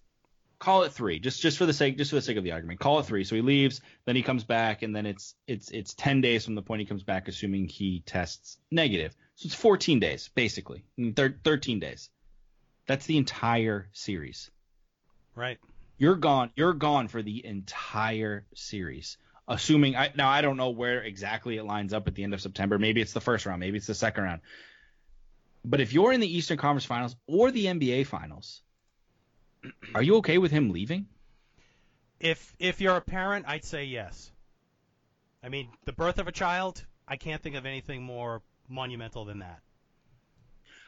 call it three, just just for the sake just for the sake of the argument. Call it three. So he leaves, then he comes back, and then it's it's it's ten days from the point he comes back, assuming he tests negative. So it's fourteen days basically, thir- thirteen days. That's the entire series. Right. You're gone. You're gone for the entire series. Assuming I now I don't know where exactly it lines up at the end of September. Maybe it's the first round. Maybe it's the second round. But if you're in the Eastern Conference Finals or the NBA Finals, are you okay with him leaving? If if you're a parent, I'd say yes. I mean, the birth of a child, I can't think of anything more monumental than that.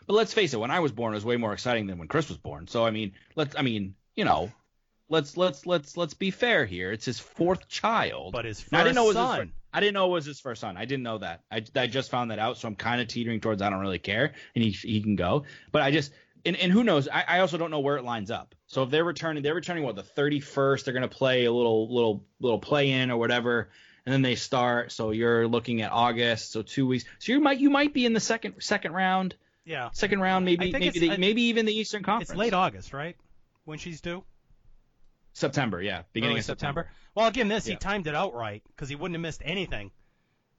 But let's face it, when I was born, it was way more exciting than when Chris was born. So I mean, let's I mean, you know, let's let's let's let's be fair here. It's his fourth child. But his first I didn't know it was his son. fir- I didn't know it was his first son. I didn't know that. I, I just found that out, so I'm kind of teetering towards I don't really care, and he he can go. But I just and, and who knows? I, I also don't know where it lines up. So if they're returning, they're returning what the 31st. They're gonna play a little little little play in or whatever, and then they start. So you're looking at August, so two weeks. So you might you might be in the second second round, Yeah. second round, maybe maybe the, I- maybe even the Eastern Conference. It's late August, right? When she's due? September, yeah, beginning Early of September. Well, again, this, Yeah. he timed it out right because he wouldn't have missed anything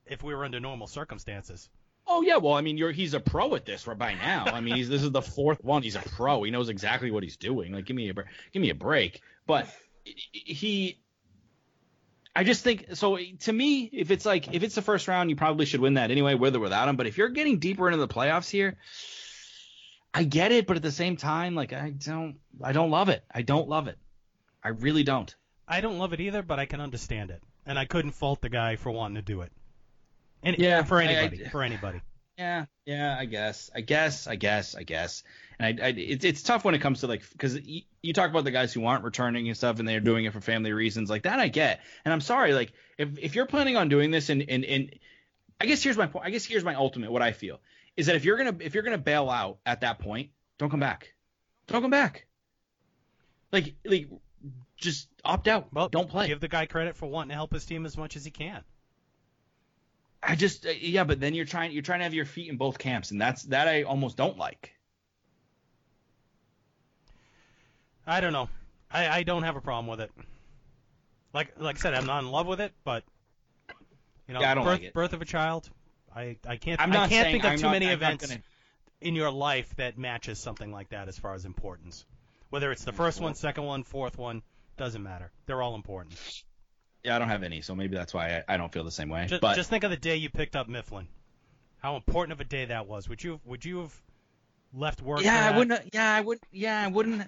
if we were under normal circumstances. Oh yeah, well I mean you're he's a pro at this by now. I mean he's this is the fourth one. He's a pro. He knows exactly what he's doing. Like give me a give me a break. But he, I just think so. To me, if it's like if it's the first round, you probably should win that anyway, with or without him. But if you're getting deeper into the playoffs here, I get it. But at the same time, like I don't I don't love it. I don't love it. I really don't. I don't love it either, but I can understand it, and I couldn't fault the guy for wanting to do it. Any, Yeah, for I- I- anybody, for anybody. Yeah, yeah, I guess, I guess, I guess, I guess. And I, I it's it's tough when it comes to like because you, you talk about the guys who aren't returning and stuff, and they're doing it for family reasons. Like that, I get. And I'm sorry, like if if you're planning on doing this, and and and I guess here's my point. I guess here's my ultimate. What I feel is that if you're gonna if you're gonna bail out at that point, don't come back. Don't come back. Like like just opt out. Well, don't play. Give the guy credit for wanting to help his team as much as he can. I just uh, yeah, but then you're trying you're trying to have your feet in both camps, and that's that I almost don't like. I don't know. I, I don't have a problem with it. Like like I said, I'm not in love with it, but you know, Yeah, birth, like birth of a child. I, I can't I'm I can't saying think of I'm too not- many I'm events gonna- in your life that matches something like that as far as importance. Whether it's the first one, second one, fourth one, doesn't matter. They're all important. Yeah, I don't have any, so maybe that's why I, I don't feel the same way. Just, but just think of the day you picked up Mifflin. How important of a day that was. Would you would you have left work? yeah, I wouldn't. Yeah, I would. Yeah, I wouldn't.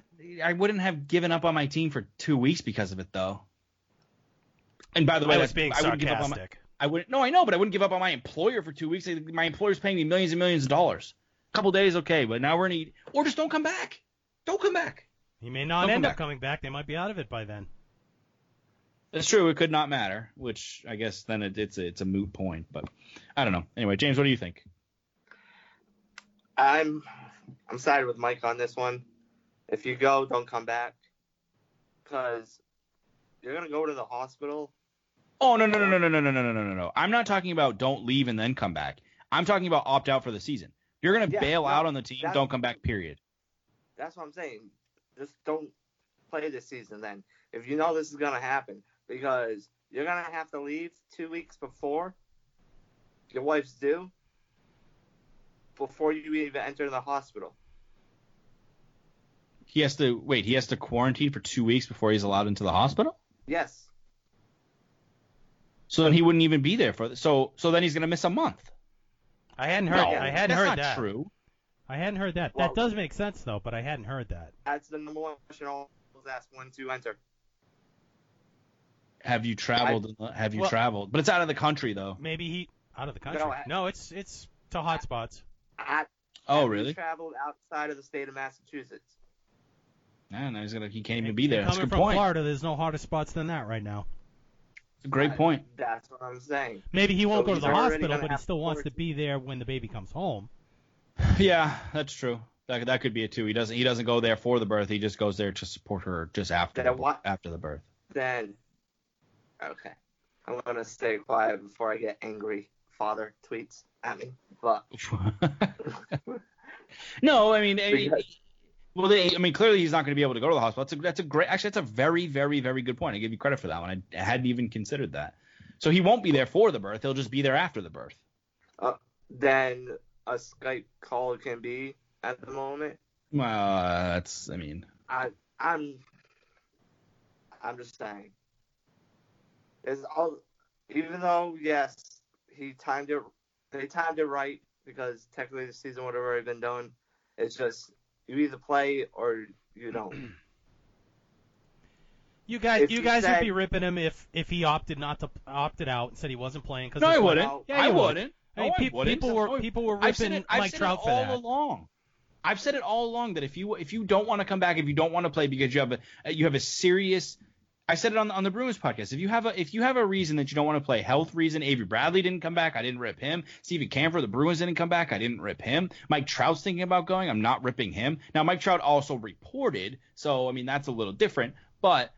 I wouldn't have given up on my team for two weeks because of it, though. And by the way, I was that's- being I wouldn't give up on my. sarcastic. I wouldn't. No, I know, but I wouldn't give up on my employer for two weeks. My employer's paying me millions and millions of dollars. A couple days, okay, but now we're in a. Or just don't come back. Don't come back. He may not Don't end up back. coming back. They might be out of it by then. That's true. It could not matter, which I guess then it, it's a, it's a moot point. But I don't know. Anyway, James, what do you think? I'm I'm sided with Mike on this one. If you go, don't come back, because you're gonna go to the hospital. Oh no no no no no no no no no no no! I'm not talking about don't leave and then come back. I'm talking about opt out for the season. You're gonna Yeah, bail no, out on the team. Don't come back. Period. That's what I'm saying. Just don't play this season then. If you know this is gonna happen, because you're gonna have to leave two weeks before your wife's due, before you even enter the hospital. He has to wait. He has to quarantine for two weeks before he's allowed into the hospital. Yes. So then he wouldn't even be there for. So so then he's gonna miss a month. I hadn't heard. No, I hadn't that's heard not that. true. I hadn't heard that. Well- that does make sense though, but I hadn't heard that. That's the number one question I was asked when to enter. Have you traveled? have you Well- traveled? But it's out of the country though. Maybe he out of the country. No, I- No, it's it's to hot spots. At, Oh have you really? Traveled outside of the state of Massachusetts. No, no, he's gonna. He can't even And- be there. and That's a Coming good from point. Florida, there's no hotter spots than that right now. It's a great point. That's what I'm saying. Maybe he won't So go to the hospital, but he still wants to be there when the baby comes home. Yeah, that's true. That that could be it too. He doesn't he doesn't go there for the birth. He just goes there to support her just after the, what- after the birth. Then, okay, I'm gonna stay quiet before I get angry. Father tweets at me, but no, I mean, I mean, well, they, I mean, clearly he's not going to be able to go to the hospital. That's a that's a great. Actually, that's a very very very good point. I give you credit for that one. I hadn't even considered that. So he won't be there for the birth. He'll just be there after the birth. Uh, then a Skype call can be at the moment. Well, that's I mean, I I'm I'm just saying. Is all even though yes he timed it they timed it right because technically the season would have already been done. It's just you either play or you don't. You guys, If you you guys would be ripping him if if he opted not to opted out and said he wasn't playing because no, I wouldn't. Yeah, I would. wouldn't. I mean, No, I wouldn't. people were people were I've said ripping it, I've Mike said Trout it for all that. along. I've said it all along that if you if you don't want to come back, if you don't want to play because you have a you have a serious I said it on on the Bruins podcast. If you have a if you have a reason that you don't want to play, health reason, Avery Bradley didn't come back, I didn't rip him. Steven Kampfer, the Bruins didn't come back, I didn't rip him. Mike Trout's thinking about going, I'm not ripping him. Now Mike Trout also reported, so I mean that's a little different, but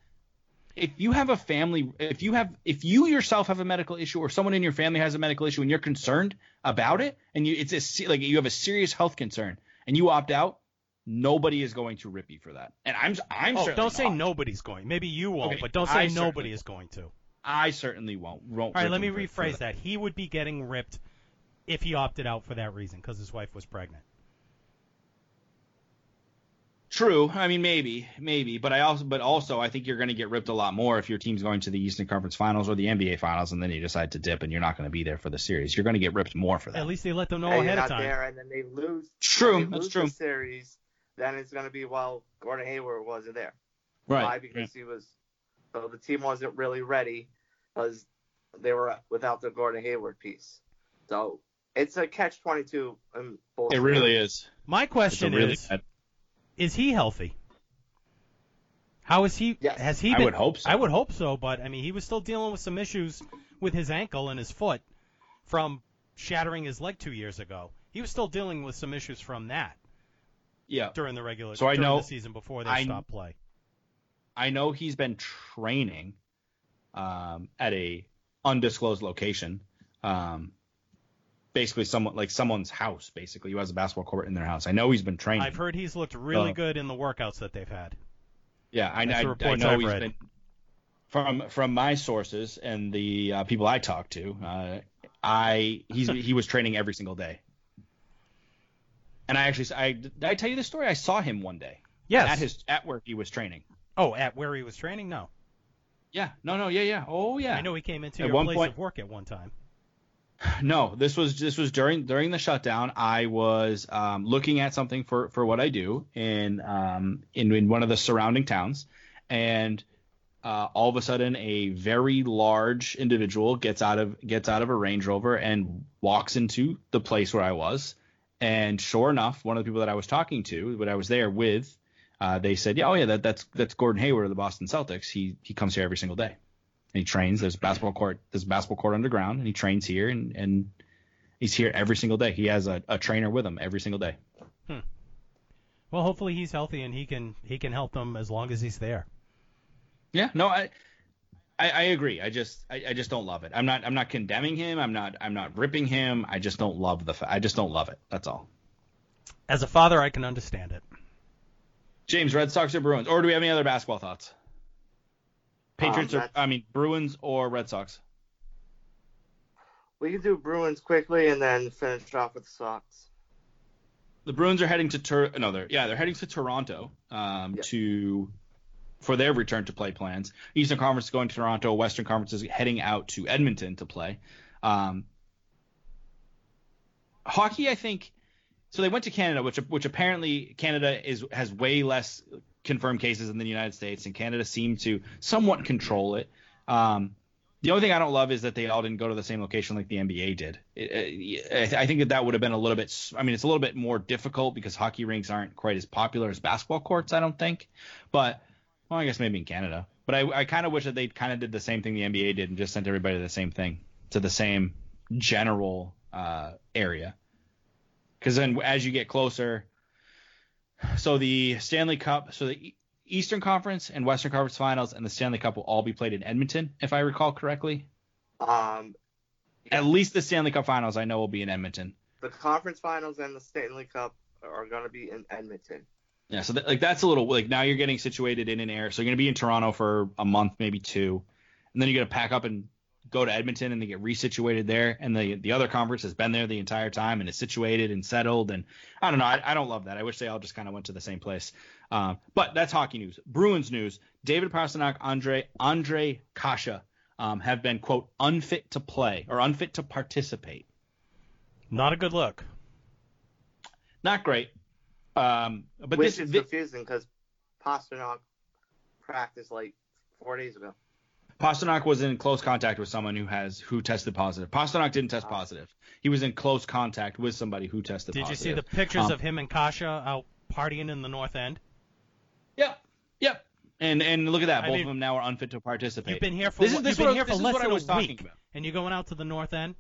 if you have a family if you have if you yourself have a medical issue or someone in your family has a medical issue and you're concerned about it and you it's a like you have a serious health concern and you opt out nobody is going to rip you for that and i'm i'm Oh, don't say not. nobody's going. Maybe you won't, Okay, but don't say certainly nobody is going to. i certainly won't, won't All right, let me him for- for rephrase that. He would be getting ripped if he opted out for that reason because his wife was pregnant. True. I mean, maybe, maybe, but I also, but also, I think you're going to get ripped a lot more if your team's going to the Eastern Conference Finals or the NBA Finals, and then you decide to dip, and you're not going to be there for the series. You're going to get ripped more for that. At least they let them know and you're ahead of time. there, and then they lose. True, they that's lose true. The series, then it's gonna be well, Gordon Hayward wasn't there. right. Why? Because he was. So the team wasn't really ready because they were without the Gordon Hayward piece. So it's a catch twenty two. It really is. My question really is: bad. Is he healthy? How is he? Yes. Has he I been? would hope so. I would hope so, but I mean, he was still dealing with some issues with his ankle and his foot from shattering his leg two years ago. He was still dealing with some issues from that Yeah. during the regular So I know- the season before they I- stopped play. I know he's been training um, at a undisclosed location. Um, basically, someone like someone's house. Basically, who has a basketball court in their house. I know he's been training. I've heard he's looked really Oh. good in the workouts that they've had. Yeah, I, I, I know I've he's read. been from from my sources and the uh, people I talked to. Uh, I he's he was training every single day. And I actually I did I tell you the story? I saw him one day Yes. at his at where he was training. oh, at where he was training? No. Yeah, no, no, yeah, yeah, oh yeah. I know he came into At your place point- of work at one time. No, this was this was during during the shutdown. I was um, looking at something for for what I do in um, in in one of the surrounding towns, and uh, all of a sudden a very large individual gets out of gets out of a Range Rover and walks into the place where I was, and sure enough, one of the people that I was talking to, what I was there with, uh, they said, yeah, oh yeah, that, that's that's Gordon Hayward of the Boston Celtics. He he comes here every single day. And he trains. There's a basketball court. There's a basketball court underground, and he trains here, and, and he's here every single day. He has a, a trainer with him every single day. Hmm. Well, hopefully he's healthy and he can he can help them as long as he's there. Yeah, no, I, I, I agree. I just, I, I just don't love it. I'm not, I'm not condemning him. I'm not, I'm not ripping him. I just don't love the, fa- I just don't love it. That's all. As a father, I can understand it. James, Red Sox or Bruins, or do we have any other basketball thoughts? Patriots Um, or, I mean, Bruins or Red Sox? We can do Bruins quickly and then finish off with the Sox. The Bruins are heading to Tur- no, they're yeah, they're heading to Toronto um, Yep. to for their return to play plans. Eastern Conference is going to Toronto. Western Conference is heading out to Edmonton to play. Um, hockey, I think. So they went to Canada, which which apparently Canada is has way less confirmed cases than the United States, and Canada seemed to somewhat control it. Um, the only thing I don't love is that they all didn't go to the same location like the NBA did. I think that that would have been a little bit. I mean, it's a little bit more difficult because hockey rinks aren't quite as popular as basketball courts. I don't think, but well, I guess maybe in Canada. But I, I kind of wish that they kind of did the same thing the NBA did and just sent everybody to the same thing, to the same general uh, area. Because then as you get closer, so the Stanley Cup, so the Eastern Conference and Western Conference Finals and the Stanley Cup will all be played in Edmonton, if I recall correctly. Um, At least the Stanley Cup Finals I know will be in Edmonton. the conference finals and the Stanley Cup are going to be in Edmonton. Yeah, so that, like that's a little like now you're getting situated in an area. So you're gonna be in Toronto for a month, maybe two, and then you're gonna pack up and go to Edmonton and then get resituated there. And the the other conference has been there the entire time and is situated and settled. And I don't know, I, I don't love that. I wish they all just kind of went to the same place. Um, but that's hockey news. Bruins news: David Pastrnak, Ondrej Ondrej Kase um, have been quote unfit to play or unfit to participate. Not a good look. Not great. Um, but which this is thi- confusing because Pastrnak practiced like four days ago. Pastrnak was in close contact with someone who has who tested positive. Pastrnak didn't test Ah. positive. He was in close contact with somebody who tested positive. Did you see the pictures Um, of him and Kase out partying in the North End? Yep, yep. And and look at that, I both mean, of them now are unfit to participate. You've been here for This is- this you've been what- here for this is less what I than was a talking week, about. and you're going out to the North End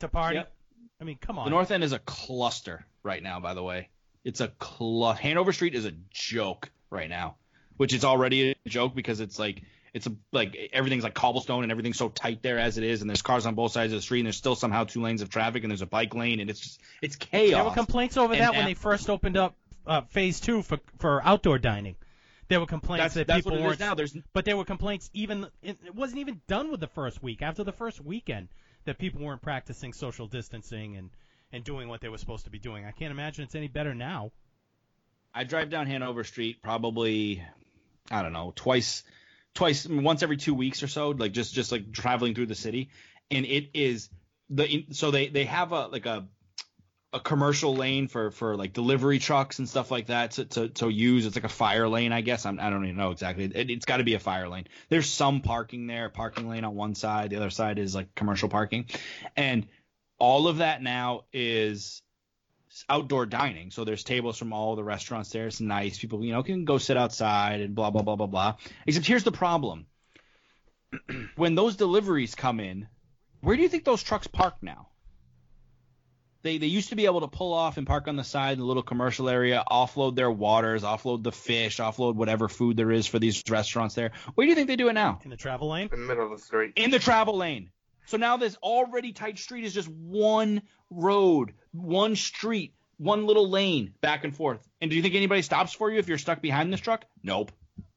to party. Yep. I mean, come on. The North End is a cluster right now, by the way. It's a clu- Hanover Street is a joke right now, which is already a joke because it's like it's a, like everything's like cobblestone and everything's so tight there as it is, and there's cars on both sides of the street, and there's still somehow two lanes of traffic, and there's a bike lane, and it's just it's chaos. There were complaints over And that when they first opened up uh, phase two for for outdoor dining. There were complaints That's, that that's people what it is weren't. now. There's But there were complaints even it wasn't even done with the first week. After the first weekend, that people weren't practicing social distancing and and doing what they were supposed to be doing. I can't imagine it's any better now. I drive down Hanover Street probably I don't know twice twice once every two weeks or so like just just like traveling through the city. And it is the so they they have a like a a commercial lane for for like delivery trucks and stuff like that to to, to use. It's like a fire lane I guess. I'm, I don't even know exactly. It, it's got to be a fire lane. There's some parking there parking lane on one side. The other side is like commercial parking. And all of that now is outdoor dining. So there's tables from all the restaurants there. It's nice. People, you know, can go sit outside and blah blah blah blah blah. Except here's the problem. when those deliveries come in, where do you think those trucks park now? They they used to be able to pull off and park on the side in the little commercial area, offload their waters, offload the fish, offload whatever food there is for these restaurants there. Where do you think they do it now? In the travel lane, In the middle of the street. in the travel lane. So now this already tight street is just one road, one street, one little lane back and forth. And do you think anybody stops for you if you're stuck behind this truck? Nope.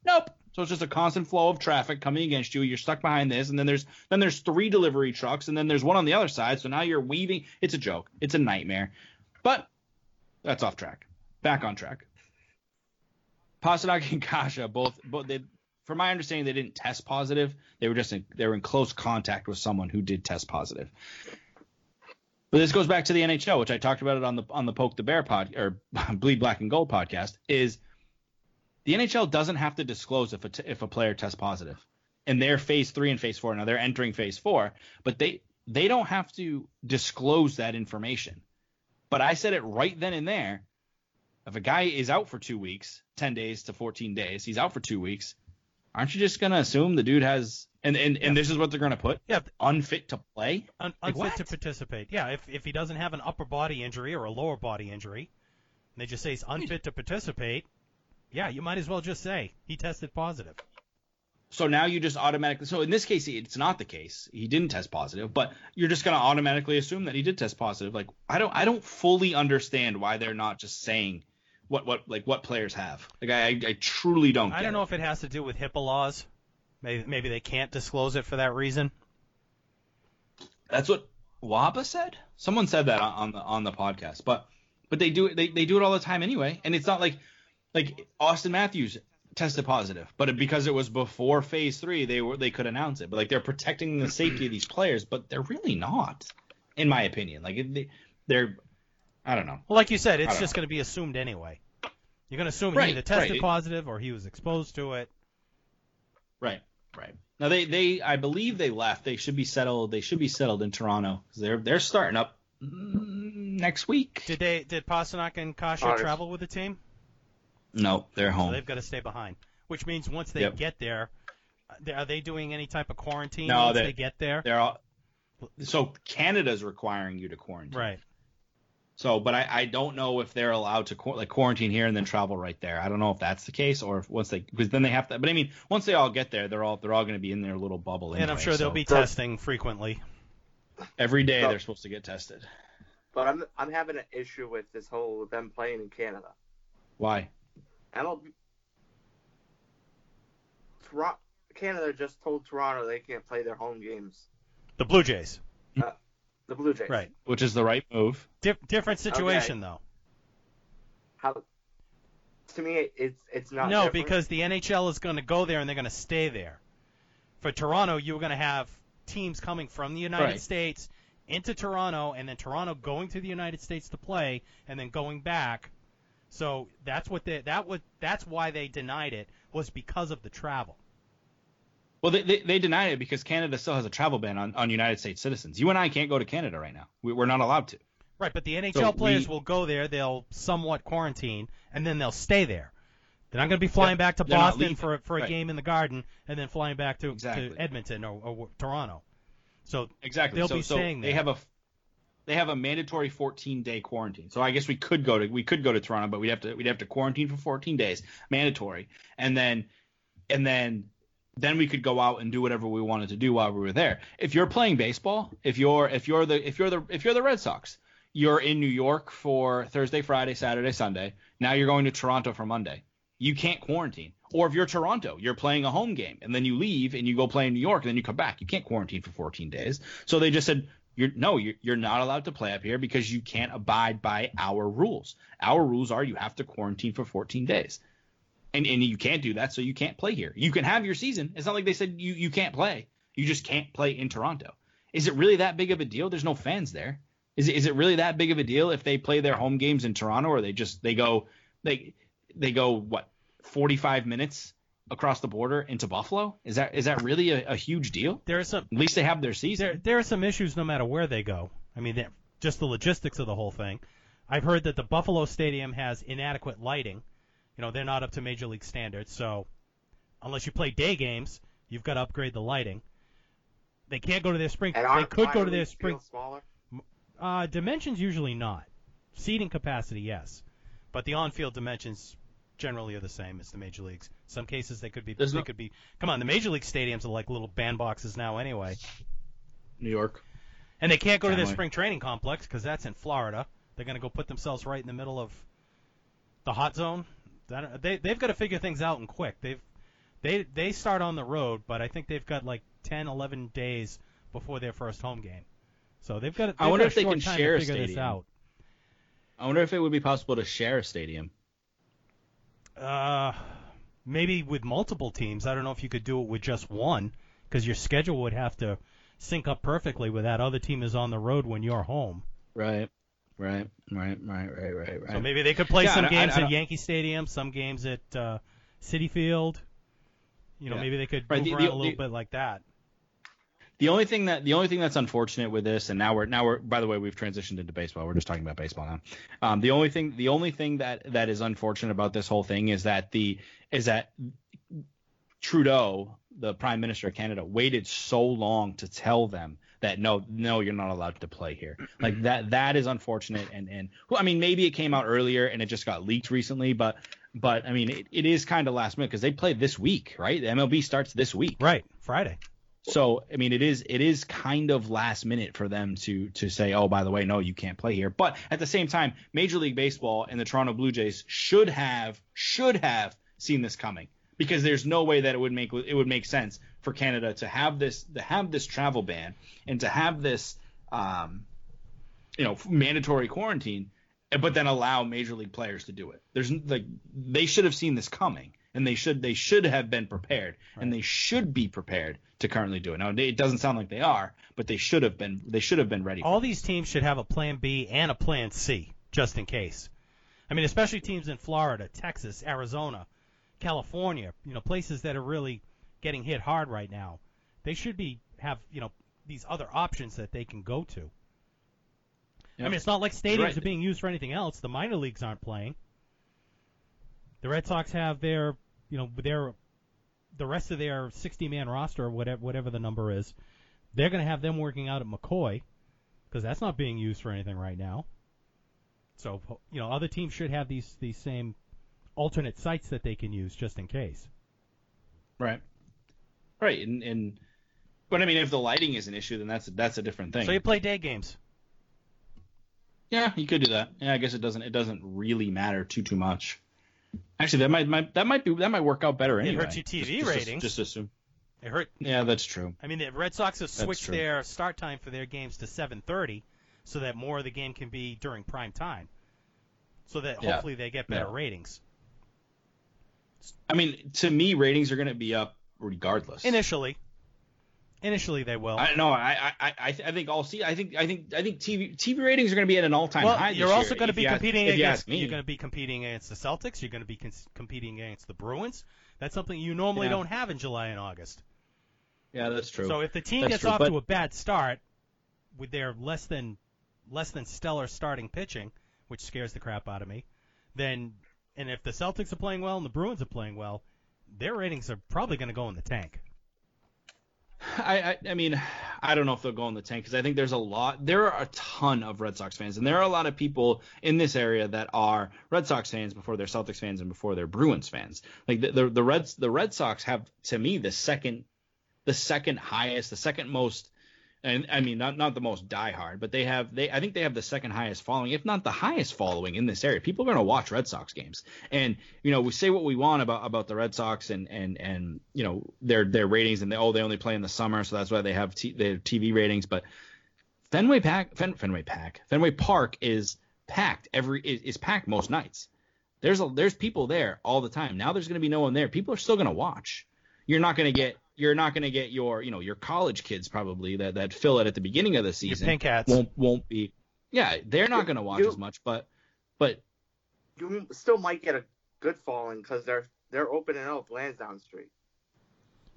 Nope. So it's just a constant flow of traffic coming against you. You're stuck behind this, and then there's then there's three delivery trucks, and then there's one on the other side. So now you're weaving. It's a joke. It's a nightmare. But that's off track. Back on track. Pastrnak and Kase both both they from my understanding, they didn't test positive. They were just in, they were in close contact with someone who did test positive. But this goes back to the NHL, which I talked about it on the on the Poke the Bear pod or Bleed Black and Gold podcast. Is the NHL doesn't have to disclose if a t- if a player tests positive. and they're phase three and phase four now. They're entering phase four, but they they don't have to disclose that information. But I said it right then and there. If a guy is out for two weeks, ten days to fourteen days, he's out for two weeks aren't you just gonna assume the dude has and and, and this is what they're gonna put yeah, unfit to play? un- Like unfit what? to participate. Yeah, if if he doesn't have an upper body injury or a lower body injury, and they just say he's unfit to participate, yeah, you might as well just say he tested positive. So now you just automatically so in this case it's not the case. He didn't test positive, but you're just gonna automatically assume that he did test positive. Like I don't I don't fully understand why they're not just saying what what like what players have. Like I I, truly don't. I don't know it. if it has to do with HIPAA laws. Maybe maybe they can't disclose it for that reason. That's what Waba said. Someone said that on, on the on the podcast, but but they do it they, they do it all the time anyway, and it's not like like Auston Matthews tested positive, but because it was before Phase Three, they were they could announce it, but like they're protecting the safety of these players, but they're really not, in my opinion. Like they, they're I don't know. Well, like you said, it's just going to be assumed anyway. You're going to assume Right, he either tested right. positive or he was exposed to it. Right, right. Now they they I believe they left. They should be settled. They should be settled in Toronto 'cause they're they're starting up next week. Did they? Did Pastrnak and Kase Ours. travel with the team? No, they're So home. they've got to stay behind. Which means once they Yep. get there, uh, Are they doing any type of quarantine No, once they- they get there? They're all so Canada's requiring you to quarantine. Right. So, but I, I don't know if they're allowed to qu- like quarantine here and then travel right there. I don't know if that's the case or if once they because then they have to. But I mean, once they all get there, they're all they're all going to be in their little bubble. and I'm anyway, sure they'll be So- testing frequently. every day So- they're supposed to get tested. But I'm I'm having an issue with this whole them playing in Canada. Why? MLB, Toronto, Canada just told Toronto they can't play their home games. The Blue Jays. Uh, The Blue Jays. Right. Which is the right move. Dif- different situation though. How? To me, it's it's not. no, different. because the NHL is going to go there and they're going to stay there. For Toronto, you're going to have teams coming from the United Right. States into Toronto, and then Toronto going to the United States to play, and then going back. So that's what they, that would that's why they denied it was because of the travel. Well, they, they, they denied it because Canada still has a travel ban on, on United States citizens. You and I can't go to Canada right now. We, we're not allowed to. Right, but the NHL So players we- will go there. They'll somewhat quarantine, and then they'll stay there. They're not going to be flying back to Boston for for a Right. game in the Garden, and then flying back to, Exactly. to Edmonton or, or Toronto. So Exactly. They'll so, be so staying they have a they have a mandatory 14 day quarantine. So I guess we could go to we could go to Toronto, but we'd have to we'd have to quarantine for 14 days, mandatory, and then and then then we could go out and do whatever we wanted to do while we were there. If you're playing baseball, if you're if you're the if you're the if you're the Red Sox, you're in New York for Thursday, Friday, Saturday, Sunday. Now you're going to Toronto for Monday. You can't quarantine. Or if you're Toronto, you're playing a home game and then you leave and you go play in New York and then you come back. You can't quarantine for 14 days. So they just said, you're no, you're, you're not allowed to play up here because you can't abide by our rules. Our rules are you have to quarantine for 14 days. And, and you can't do that, so you can't play here. You can have your season. It's not like they said you, you can't play. You just can't play in Toronto. Is it really that big of a deal? There's no fans there. Is it, is it really that big of a deal if they play their home games in Toronto or they just they go they they go what 45 minutes across the border into Buffalo? Is that is that really a, a huge deal? there are some At least they have their season. there there are some issues no matter where they go. I mean, just the logistics of the whole thing. I've heard that the Buffalo Stadium has inadequate lighting. You know, they're not up to major league standards, so unless you play day games, you've got to upgrade the lighting. They can't go to their spring. And They could go to their spring. smaller. Uh, dimensions usually not. Seating capacity, yes, but the on-field dimensions generally are the same as the major leagues. Some cases they could be. There's they no- could be. Come on, the major league stadiums are like little bandboxes now anyway. New York. And they can't go to their spring training complex because that's in Florida. They're going to go put themselves right in the middle of the hot zone. They they've got to figure things out and quick. They've they they start on the road, but I think they've got like 10, 11 days before their first home game. So they've got. They've I wonder got if they can share a stadium. out. I wonder if it would be possible to share a stadium. Uh, maybe with multiple teams. I don't know if you could do it with just one because your schedule would have to sync up perfectly with that other team is on the road when you're home. Right. Right. Right. Right. Right. Right. Right. So maybe they could play Yeah, some I- I- games I at Yankee Stadium, some games at uh, Citi Field. You know, Yeah. maybe they could Right, move the- around the- a little the- bit like that. The only thing that the only thing that's unfortunate with this, and now we're now we're by the way we've transitioned into baseball. We're just talking about baseball now. Um, the only thing the only thing that that is unfortunate about this whole thing is that the is that Trudeau, the Prime Minister of Canada, waited so long to tell them that no no you're not allowed to play here. Like that that is unfortunate and and well, I mean maybe it came out earlier and it just got leaked recently, but but I mean it, it is kind of last minute because they play this week, right? The MLB starts this week. Right, Friday. So I mean, it is it is kind of last minute for them to to say, oh, by the way, no, you can't play here. But at the same time, Major League Baseball and the Toronto Blue Jays should have should have seen this coming because there's no way that it would make it would make sense for Canada to have this to have this travel ban and to have this um, you know mandatory quarantine, but then allow Major League players to do it. There's like they should have seen this coming. And they should they should have been prepared, and they should be prepared to currently do it. Now it doesn't sound like they are, but they should have been they should have been ready. All these teams should have a plan B and a plan C just in case. I mean, especially teams in Florida, Texas, Arizona, California, you know, places that are really getting hit hard right now. They should be have, you know, these other options that they can go to. I mean, it's not like stadiums Right. are being used for anything else. The minor leagues aren't playing. The Red Sox have their, you know, their the rest of their 60 man roster, or whatever whatever the number is, they're going to have them working out at McCoy because that's not being used for anything right now. So you know, other teams should have these these same alternate sites that they can use just in case. Right. Right. And, and but I mean, if the lighting is an issue, then that's that's a different thing. So you play day games. Yeah, you could do that. Yeah, I guess it doesn't it doesn't really matter too too much. Actually, that might, might that might be that might work out better anyway. It hurts your TV Just- just- ratings. Just, assume. It hurt. Yeah, that's true. I mean, the Red Sox have switched their start time for their games to 7:30, so that more of the game can be during prime time, so that Yeah. hopefully they get better Yeah. ratings. I mean, to me, ratings are going to be up regardless. Initially, initially they will. I know. I I I, I think all see. I think I think I think TV TV ratings are going to be at an all time well, high. you're also year, going to be you ask- competing you against. ask me. You're going to be competing against the Celtics. You're going to be cons- competing against the Bruins. That's something you normally Yeah. don't have in July and August. Yeah, that's true. So if the team That's gets true, off but- to a bad start with their less than less than stellar starting pitching, which scares the crap out of me, then and if the Celtics are playing well and the Bruins are playing well, their ratings are probably going to go in the tank. I, I I mean, I don't know if they'll go in the tank because I think there's a lot. There are a ton of Red Sox fans, and there are a lot of people in this area that are Red Sox fans before they're Celtics fans and before they're Bruins fans. Like the the, the Reds the Red Sox have to me the second the second highest, the second most. And I mean, not not the most diehard, but they have they I think they have the second highest following, if not the highest following in this area. People are going to watch Red Sox games, and you know we say what we want about about the Red Sox and and and you know their their ratings and they oh they only play in the summer, so that's why they have t- their TV ratings. But Fenway Pack Fen, Fenway Pack Fenway Park is packed every is, is packed most nights. There's a there's people there all the time. Now there's going to be no one there. People are still going to watch. You're not going to get you're not going to get your you know your college kids probably that that fill it at the beginning of the season. Your pink hats. won't won't be. Yeah, they're not going to watch You- as much, but but You still might get a good following because they're they're opening up Lansdowne Street.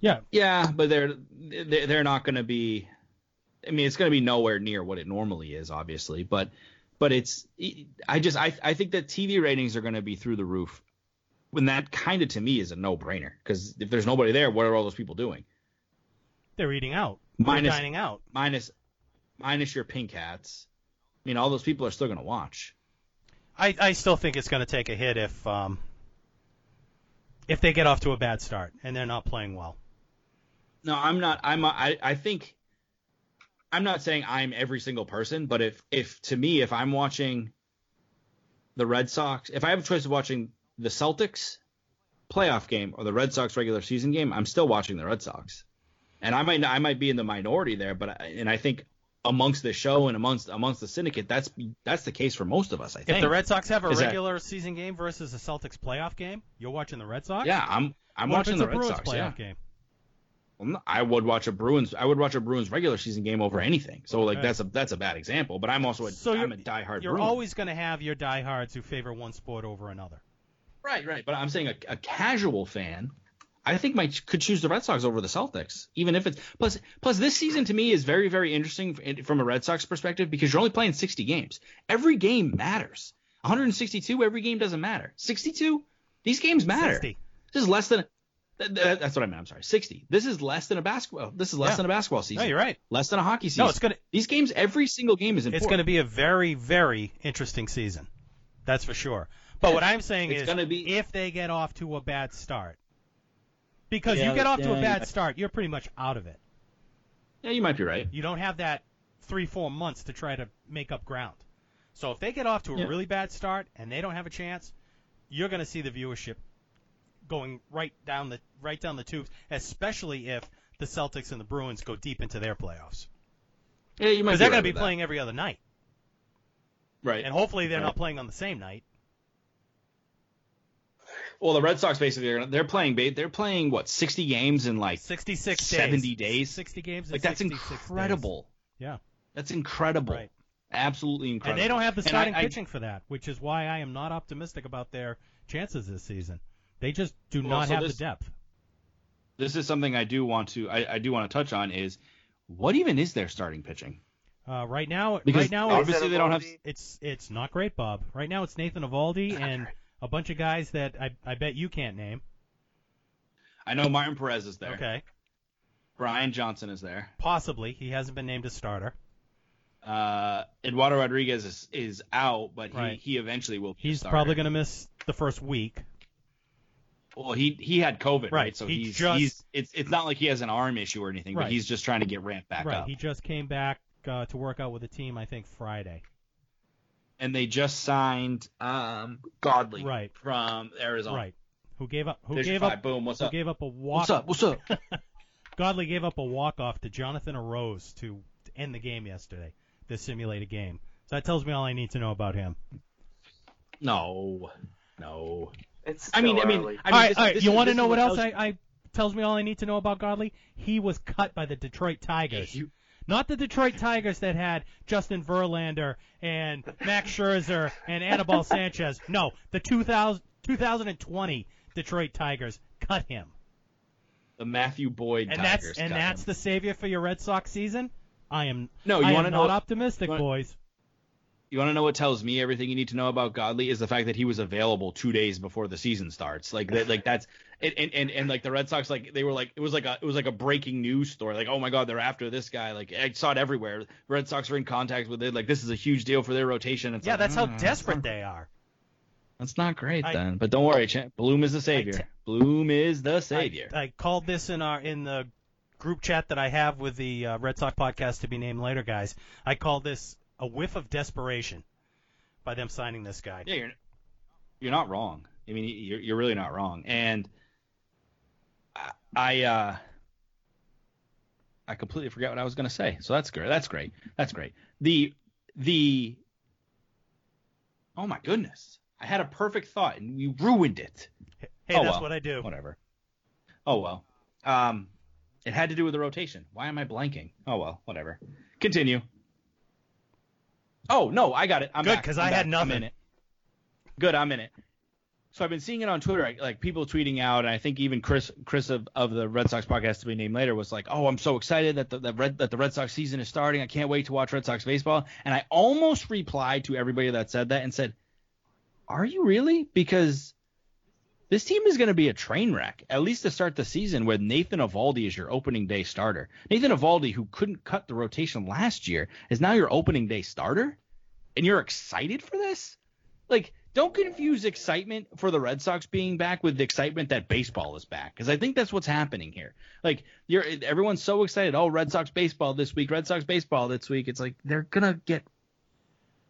Yeah, yeah, but they're they're they're not going to be. I mean, it's going to be nowhere near what it normally is, obviously, but but it's I just I I think that TV ratings are going to be through the roof. When that kind of to me is a no-brainer because if there's nobody there, what are all those people doing? They're eating out. Minus- They're dining out. Minus minus your pink hats. I mean, all those people are still going to watch. I, I still think it's going to take a hit if um, if they get off to a bad start and they're not playing well. No, I'm not. I'm. I. I think. I'm not saying I'm every single person, but if if to me, if I'm watching the Red Sox, if I have a choice of watching the Celtics playoff game or the Red Sox regular season game, I'm still watching the Red Sox. And I might I might be in the minority there, but I, and I think amongst the show and amongst amongst the syndicate, that's that's the case for most of us. I think. If the Red Sox have a Is that- regular season game versus a Celtics playoff game, you're watching the Red Sox. yeah, I'm I'm What watching the Red Bruins Sox. playoff Yeah. game. Well, no, I would watch a Bruins. I would watch a Bruins regular season game over anything. So like Okay. that's a that's a bad example. But I'm also a So you're- a diehard. You're Bruin. always going to have your diehards who favor one sport over another. Right, right. But I'm saying a, a casual fan, I think might could choose the Red Sox over the Celtics, even if it's plus plus this season to me is very very interesting from a Red Sox perspective because you're only playing 60 games. Every game matters. 162, every game doesn't matter. 62, these games matter. 60. This is less than. th- th- That's what I meant. I'm sorry. 60. This is less than a basketball. Oh, this is less Yeah. than a basketball season. No, you're right. Less than a hockey season. No, it's gonna These games, every single game is important. it's going to be a very very interesting season. That's for sure. But what I'm saying It's is, be- if they get off to a bad start, because Yeah, you get off to a bad yeah. start, you're pretty much out of it. Yeah, you might be right. You don't have that three four months to try to make up ground. So if they get off to a Yeah. really bad start and they don't have a chance, you're going to see the viewership going right down the right down the tubes, especially if the Celtics and the Bruins go deep into their playoffs. Yeah, you might. Because be they're right going to be with that. playing every other night, Right. and hopefully they're Right. not playing on the same night. Well, the Red Sox basically are, they're playing. They're playing what 60 games in like 66 70 days. days? 60 games. like that's 66 days. incredible. Yeah. That's incredible. Right. Absolutely incredible. And they don't have the And I- starting I- pitching for that, which is why I am not optimistic about their chances this season. They just do Well, not so have this- the depth. This is something I do want to. I, I do want to touch on is what even is their starting pitching? Uh, right now, Because right now, obviously it's, they don't have. it's it's not great, Bob. Right now, it's Nathan Eovaldi and a bunch of guys that I I bet you can't name. I know Martin Perez is there. Okay, Brian Johnson is there. possibly he hasn't been named a starter. Uh, Eduardo Rodriguez is, is out, but he, Right. he eventually will. Be a He's probably going to miss the first week. Well, he he had COVID, right? Right, So he he's just- he's it's it's not like he has an arm issue or anything, Right. but he's just trying to get ramped back right. up. He just came back uh, to work out with the team. I think Friday. And they just signed um Godley Right. from Arizona. Right. Who gave up? Who There's gave up? Boom. What's Who up? gave up a walk? What's up? What's up? Godley gave up a walk off to Jonathan Arauz to end the game yesterday. This simulated game. So that tells me all I need to know about him. no, no. It's I mean, still I mean. I mean, all right, this- all right. this You want to know what else I, I tells me all I need to know about Godley? He was cut by the Detroit Tigers. You- Not the Detroit Tigers that had Justin Verlander and Max Scherzer and Anibal Sanchez. No, the 2000, 2020 Detroit Tigers cut him. the Matthew Boyd And Tigers. that's and that's him. the savior for your Red Sox season. I am. No, you I am know- not optimistic, wanna- boys. You want to know what tells me everything you need to know about Godley is the fact that he was available two days before the season starts. Like that, like that's and, and and and like the Red Sox, like they were like it was like a it was like a breaking news story. Like oh my god, they're after this guy. Like I saw it everywhere. Red Sox are in contact with it. Like this is a huge deal for their rotation. It's Yeah, like, that's how mm, desperate they are. That's not great I- then. But don't worry, Ch- Bloom is the savior. te- Bloom is the savior. I, I called this in our in the group chat that I have with the uh, Red Sox podcast to be named later, guys. I called this a whiff of desperation by them signing this guy. Yeah, you're you're not wrong. I mean, you're you're really not wrong. And I I, uh, I completely forgot what I was going to say. So that's great. That's great. That's great. The the oh my goodness, I had a perfect thought and you ruined it. Hey, Oh, that's well. what I do. Whatever. Oh well. Um, it had to do with the rotation. Why am I blanking? Oh well, whatever. Continue. Oh no, I got it. I'm Good, because I'm had back. I'm in it. Good, I'm in it. So I've been seeing it on Twitter, like- like people tweeting out, and I think even Chris, Chris of, of the Red Sox podcast to be named later was like, "Oh, I'm so excited that the that Red that the Red Sox season is starting. I can't wait to watch Red Sox baseball." And I almost replied to everybody that said that and said, "Are you really?" Because this team is going to be a train wreck, at least to start the season, with Nathan Eovaldi as your opening day starter. Nathan Eovaldi, who couldn't cut the rotation last year, is now your opening day starter, and you're excited for this? Like, don't confuse excitement for the Red Sox being back with the excitement that baseball is back, because I think that's what's happening here. Like, you're everyone's so excited. Oh, Red Sox baseball this week, Red Sox baseball this week. It's like they're gonna get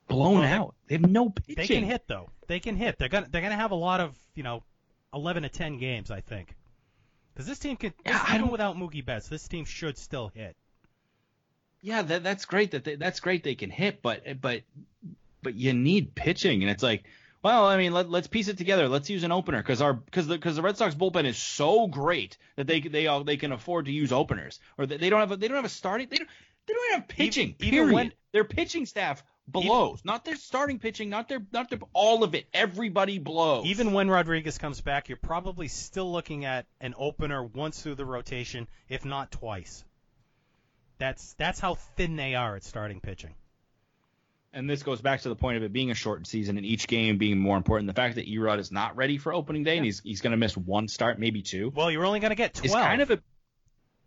blown out. They have no pitching. They can hit though. They can hit. They're gonna they're gonna have a lot of you know, eleven to ten games I think. Because this team can Yeah, this- even without Mookie Betts, this team should still hit. Yeah, that, that's great that they, that's great they can hit, but but but you need pitching, and it's like, well, I mean, let, let's piece it together. Let's use an opener because our because the because the Red Sox bullpen is so great that they they all they can afford to use openers, or they, they don't have a, they don't have a starting they don't they don't have pitching. even period. when- their pitching staff blows, not their starting pitching, not their not their all of it. Everybody blows. Even when Rodriguez comes back, you're probably still looking at an opener once through the rotation, if not twice. That's that's how thin they are at starting pitching. and this goes back to the point of it being a shortened season and each game being more important. The fact that Erod is not ready for opening day and he's he's going to miss one start, maybe two. Well, you're only going to get 12. It's kind of a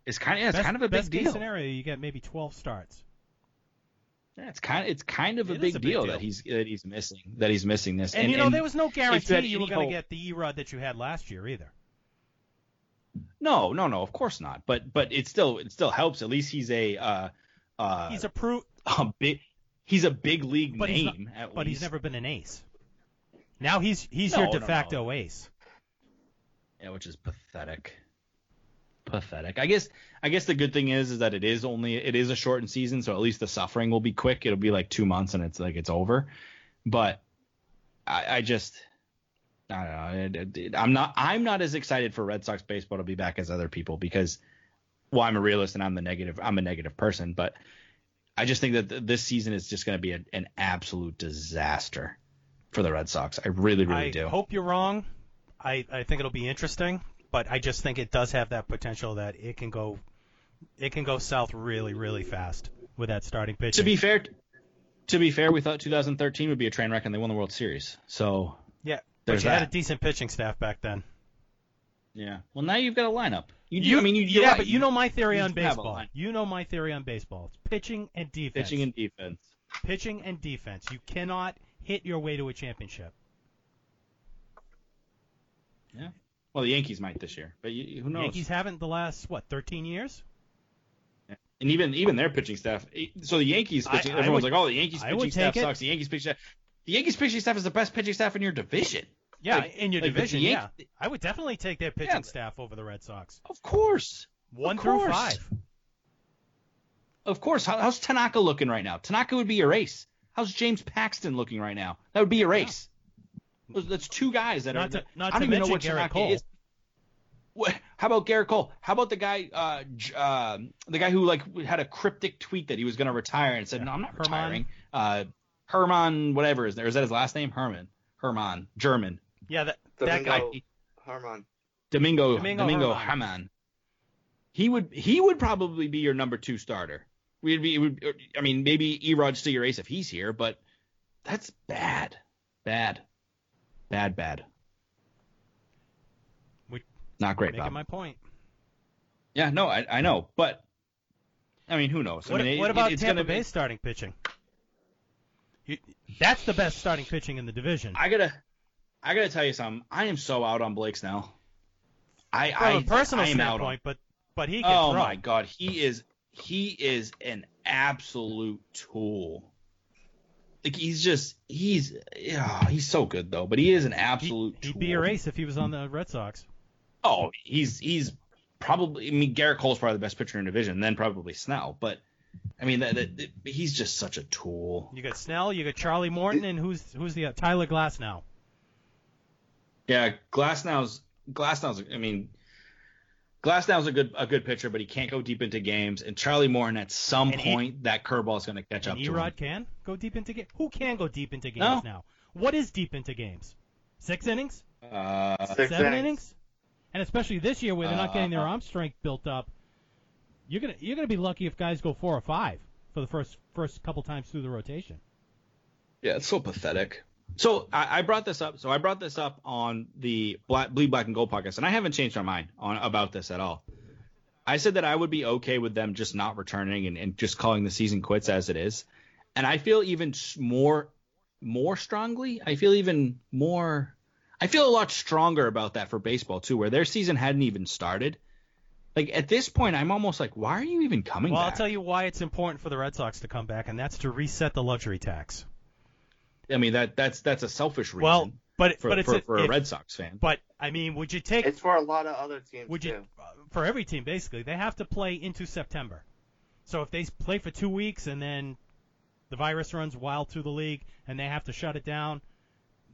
it's kind of yeah, it's best, kind of a big best deal. case scenario, you get maybe 12 starts. Yeah, it's kind of it's kind of a big, a big deal, deal. that he's that he's missing that he's missing this. and, you know, there was no guarantee you were going to get the Erod that you had last year either. no no no of course not. But but it still it still helps. At least he's a uh uh He's a pro, a big he's a big league but he's name not, but least. he's never been an ace. Now he's he's No, your de no, facto no. ace. Yeah, which is pathetic. Pathetic. I guess I guess the good thing is is that it is only it is a shortened season, so at least the suffering will be quick. It'll be like two months and it's like it's over. But I, I just I don't know. I'm not I'm not as excited for Red Sox baseball to be back as other people because well I'm a realist and I'm the negative I'm a negative person, but I just think that th- this season is just going to be a, an absolute disaster for the Red Sox. I really really I do. I hope you're wrong. I, I think it'll be interesting, but I just think it does have that potential that it can go it can go south really really fast with that starting pitch. to be fair, to be fair, we thought 2013 would be a train wreck, and they won the World Series. So yeah, but there's you had a decent pitching staff back then. Yeah. Well, now you've got a lineup. You, do, You, I mean, you, yeah, right. but you know my theory you on do have a baseball. You know my theory on baseball. It's pitching and defense. pitching and defense. pitching and defense. You cannot hit your way to a championship. Yeah. Well, the Yankees might this year, but you, who knows? Yankees haven't the last what 13 years. And even even their pitching staff. Eh, so the Yankees pitching. I everyone's would- like, oh, the Yankees pitching staff it. sucks. The Yankees pitching staff. The Yankees pitching staff is the best pitching staff in your division. Yeah, Like- in your like, division. Yan- yeah, I would definitely take their pitching but- staff over the Red Sox. Of course. One of through five. Of course. How, how's Tanaka looking right now? Tanaka would be your ace. How's James Paxton looking right now? That would be your ace. Those- That's two guys that Not are. to- not I don't to even know what Garrett Tanaka Cole. is. What, how about Gerrit Cole? How about the guy, uh, uh, the guy who like had a cryptic tweet that he was going to retire and said, Yeah. "No, I'm not Herman. retiring." Uh, Herman, whatever is there? Is that his last name? Herman. Herman. German. Yeah, that that guy. Domingo Germán. Domingo Domingo Domingo, Herman. Herman. He would he would probably be your number two starter. We'd be, it would, I mean, maybe Erod still your ace if he's here, but that's bad, bad, bad, bad. We- Not great, Making Bob. my point. Yeah, no, I, I know, but I mean, who knows? What, I mean, what it- about it's Tampa gonna Bay starting pitching? You, that's the best starting pitching in the division. I gotta, I gotta tell you something. I am so out on Blake Snell. I, From I, a personal I am out on but but he can Oh throw. my god, he is he is an absolute tool. Like he's just he's yeah, he's so good though, but he is an He, absolute he'd be a ace if he was on the Red Sox. Oh, he's he's probably I mean Gerrit Cole's probably the best pitcher in the division, then probably Snell, but I mean that, that, that- he's just such a tool. You got Snell, you got Charlie Morton, and who's who's the uh, Tyler Glasnow? Yeah, Glasnow's Glass now's. I mean Glasnow's a good a good pitcher, but he can't go deep into games. And Charlie Morton, at some And point, that curveball is going to catch up And to him. Erod can go deep into games. Who can go deep into games No. now? What is deep into games? Six innings? Uh, Six Seven innings. innings? And especially this year where they're not getting their Uh, arm strength built up, you're gonna you're gonna be lucky if guys go four or five for the first first couple times through the rotation. Yeah, it's so pathetic. So I, I brought this up. So I brought this up on the Black, Bleed Black and Gold podcast, and I haven't changed my mind on about this at all. I said that I would be okay with them just not returning and, and just calling the season quits as it is. And I feel even more more strongly. I feel even more. I feel a lot stronger about that for baseball too, where their season hadn't even started. Like at this point, I'm almost like, why are you even coming back? Well, back? I'll tell you why it's important for the Red Sox to come back, and that's to reset the luxury tax. I mean that that's that's a selfish reason Well, but for, but it's for, a, for a if- Red Sox fan. But I mean, would you take It's for a lot of other teams would you too. uh, for every team basically they have to play into September. So if they play for two weeks and then the virus runs wild through the league and they have to shut it down,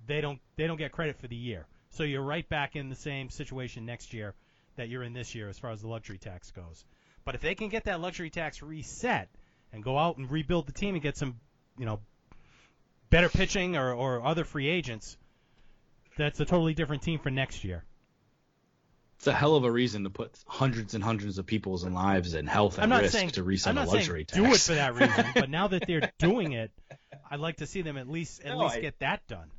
they don't they don't get credit for the year. So you're right back in the same situation next year that you're in this year as far as the luxury tax goes. But if they can get that luxury tax reset and go out and rebuild the team and get some, you know, better pitching or, or other free agents, that's a totally different team for next year. It's a hell of a reason to put hundreds and hundreds of people's lives and health at I'm not risk saying to reset a luxury saying tax. do it for that reason, but now that they're doing it, I'd like to see them at least at No, least I- get that done.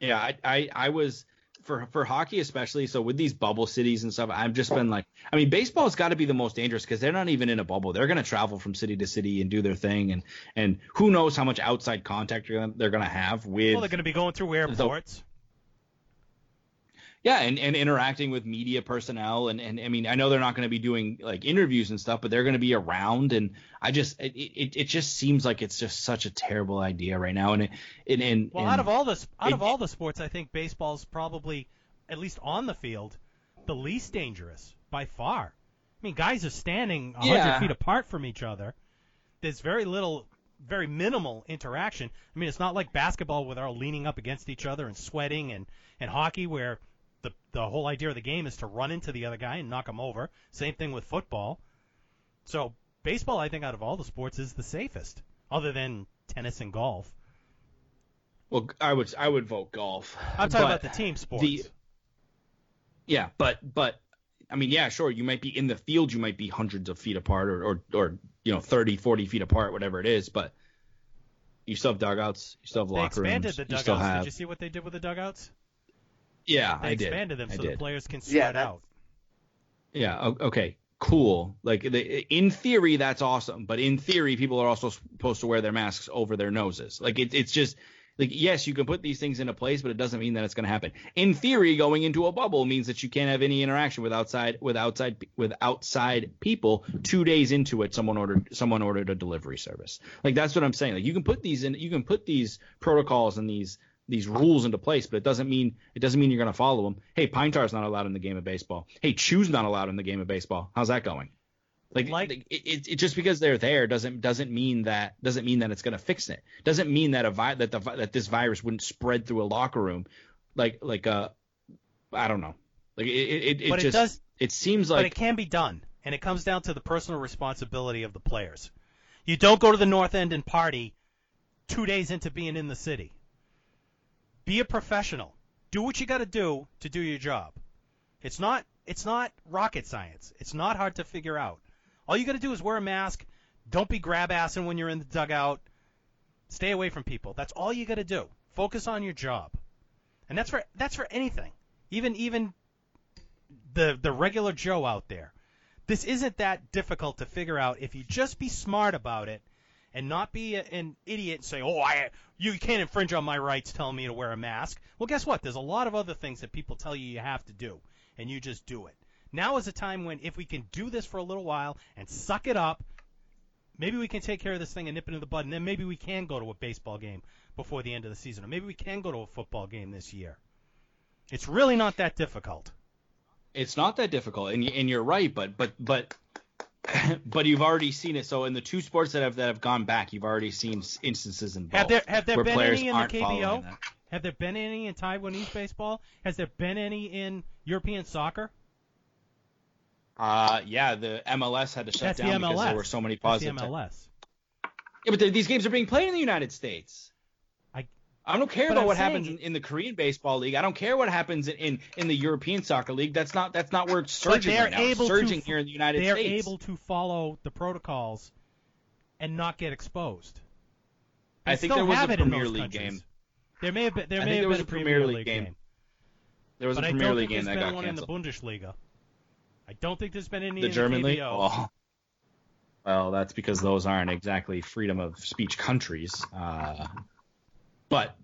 Yeah, I, I, I was for for hockey especially. So with these bubble cities and stuff, I've just been like, I mean, baseball's got to be the most dangerous because they're not even in a bubble. They're going to travel from city to city and do their thing, and and who knows how much outside contact they're gonna, they're going to have with Well, they're going to be going through airports. Yeah, and, and interacting with media personnel, and, and I mean, I know they're not going to be doing like interviews and stuff, but they're going to be around, and I just it, it, it just seems like it's just such a terrible idea right now, and it, and, and Well, and- out of all the out it- of all the sports, I think baseball's probably at least on the field the least dangerous by far. I mean, guys are standing 100 Yeah. feet apart from each other. There's very little, very minimal interaction. I mean, it's not like basketball where they're all leaning up against each other and sweating, and and hockey where the the whole idea of the game is to run into the other guy and knock him over. Same thing with football. So baseball, I think, out of all the sports, is the safest, other than tennis and golf. well, I would I would vote golf. I'm talking about the team sports. the- Yeah, but but I mean, yeah, sure, you might be in the field, you might be hundreds of feet apart, or or, or you know, 30, 40 feet apart, whatever it is, but you still have dugouts, you still have they locker expanded rooms, the you dugouts. still have. Did you see what they did with the dugouts? Yeah, They I did. expanded them I so did. the players can Yeah, spread that's- out. Yeah. Okay. Cool. Like the, in theory, that's awesome. But in theory, people are also supposed to wear their masks over their noses. Like it, it's just like yes, you can put these things into place, but it doesn't mean that it's going to happen. In theory, going into a bubble means that you can't have any interaction with outside with outside with outside people. Two days into it, someone ordered someone ordered a delivery service. Like that's what I'm saying. Like you can put these in, you can put these protocols and these these rules into place, but it doesn't mean it doesn't mean you're going to follow them. Hey, pine tar's not allowed in the game of baseball. Hey, chew's not allowed in the game of baseball. How's that going? Like, Like- like it, it, it just because they're there doesn't doesn't mean that doesn't mean that it's going to fix it. Doesn't mean that a vi- that the that this virus wouldn't spread through a locker room, like like uh, I don't know. Like it it, it, But it just does- it seems but it can be done, and it comes down to the personal responsibility of the players. You don't go to the North End and party two days into being in the city. Be a professional. Do what you got to do to do your job. It's not it's not rocket science. It's not hard to figure out. All you got to do is wear a mask. Don't be grab assing when you're in the dugout. Stay away from people. That's all you got to do. Focus on your job. And that's for that's for anything. Even even the the regular Joe out there. This isn't that difficult to figure out if you just be smart about it and not be a, an idiot and say, "Oh, I you can't infringe on my rights telling me to wear a mask." Well, guess what? There's a lot of other things that people tell you you have to do, and you just do it. Now is a time when if we can do this for a little while and suck it up, maybe we can take care of this thing and nip it in the bud, and then maybe we can go to a baseball game before the end of the season, or maybe we can go to a football game this year. It's really not that difficult. it's not that difficult, and and you're right, but but but but you've already seen it. So in the two sports that have that have gone back, you've already seen instances in both Have there have there been any in the KBO? Have there been any in Taiwanese baseball? Has there been any in European soccer? Uh, yeah, the MLS had to shut That's the down because MLS. there were so many That's the positive. MLS. Yeah, but th- these games are being played in the United States. I- I don't care but about I'm what saying- happens in, in the Korean baseball league. I don't care what happens in, in, in the European soccer league. That's not that's not where it's surging right now. It's able to surging f- here in the United They're States. able to follow the protocols and not get exposed. I think there was a Premier League countries. game. There may have been there I may have there been a Premier League game. There was but a I Premier don't League think game that got one canceled. in the Bundesliga. I don't think there's been any The in German the league. Oh. Well, that's because those aren't exactly freedom of speech countries. Uh, but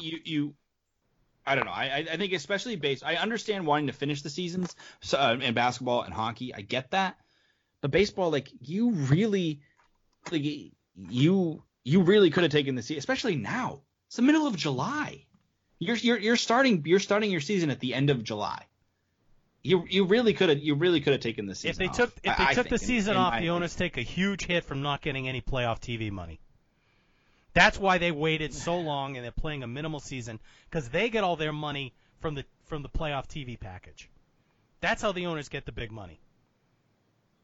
you you I don't know. I I- I think especially based. I understand wanting to finish the seasons so, uh, in basketball and hockey. I get that, but baseball, like you really, like you you really could have taken the season, especially now. It's the middle of July. You're you're you're starting you're starting your season at the end of July. You you really could have you really could have taken the season. If they off, took if they I- I took the think, season in off, my the owners take a huge hit from not getting any playoff TV money. That's why they waited so long and they're playing a minimal season because they get all their money from the from the playoff TV package. That's how the owners get the big money.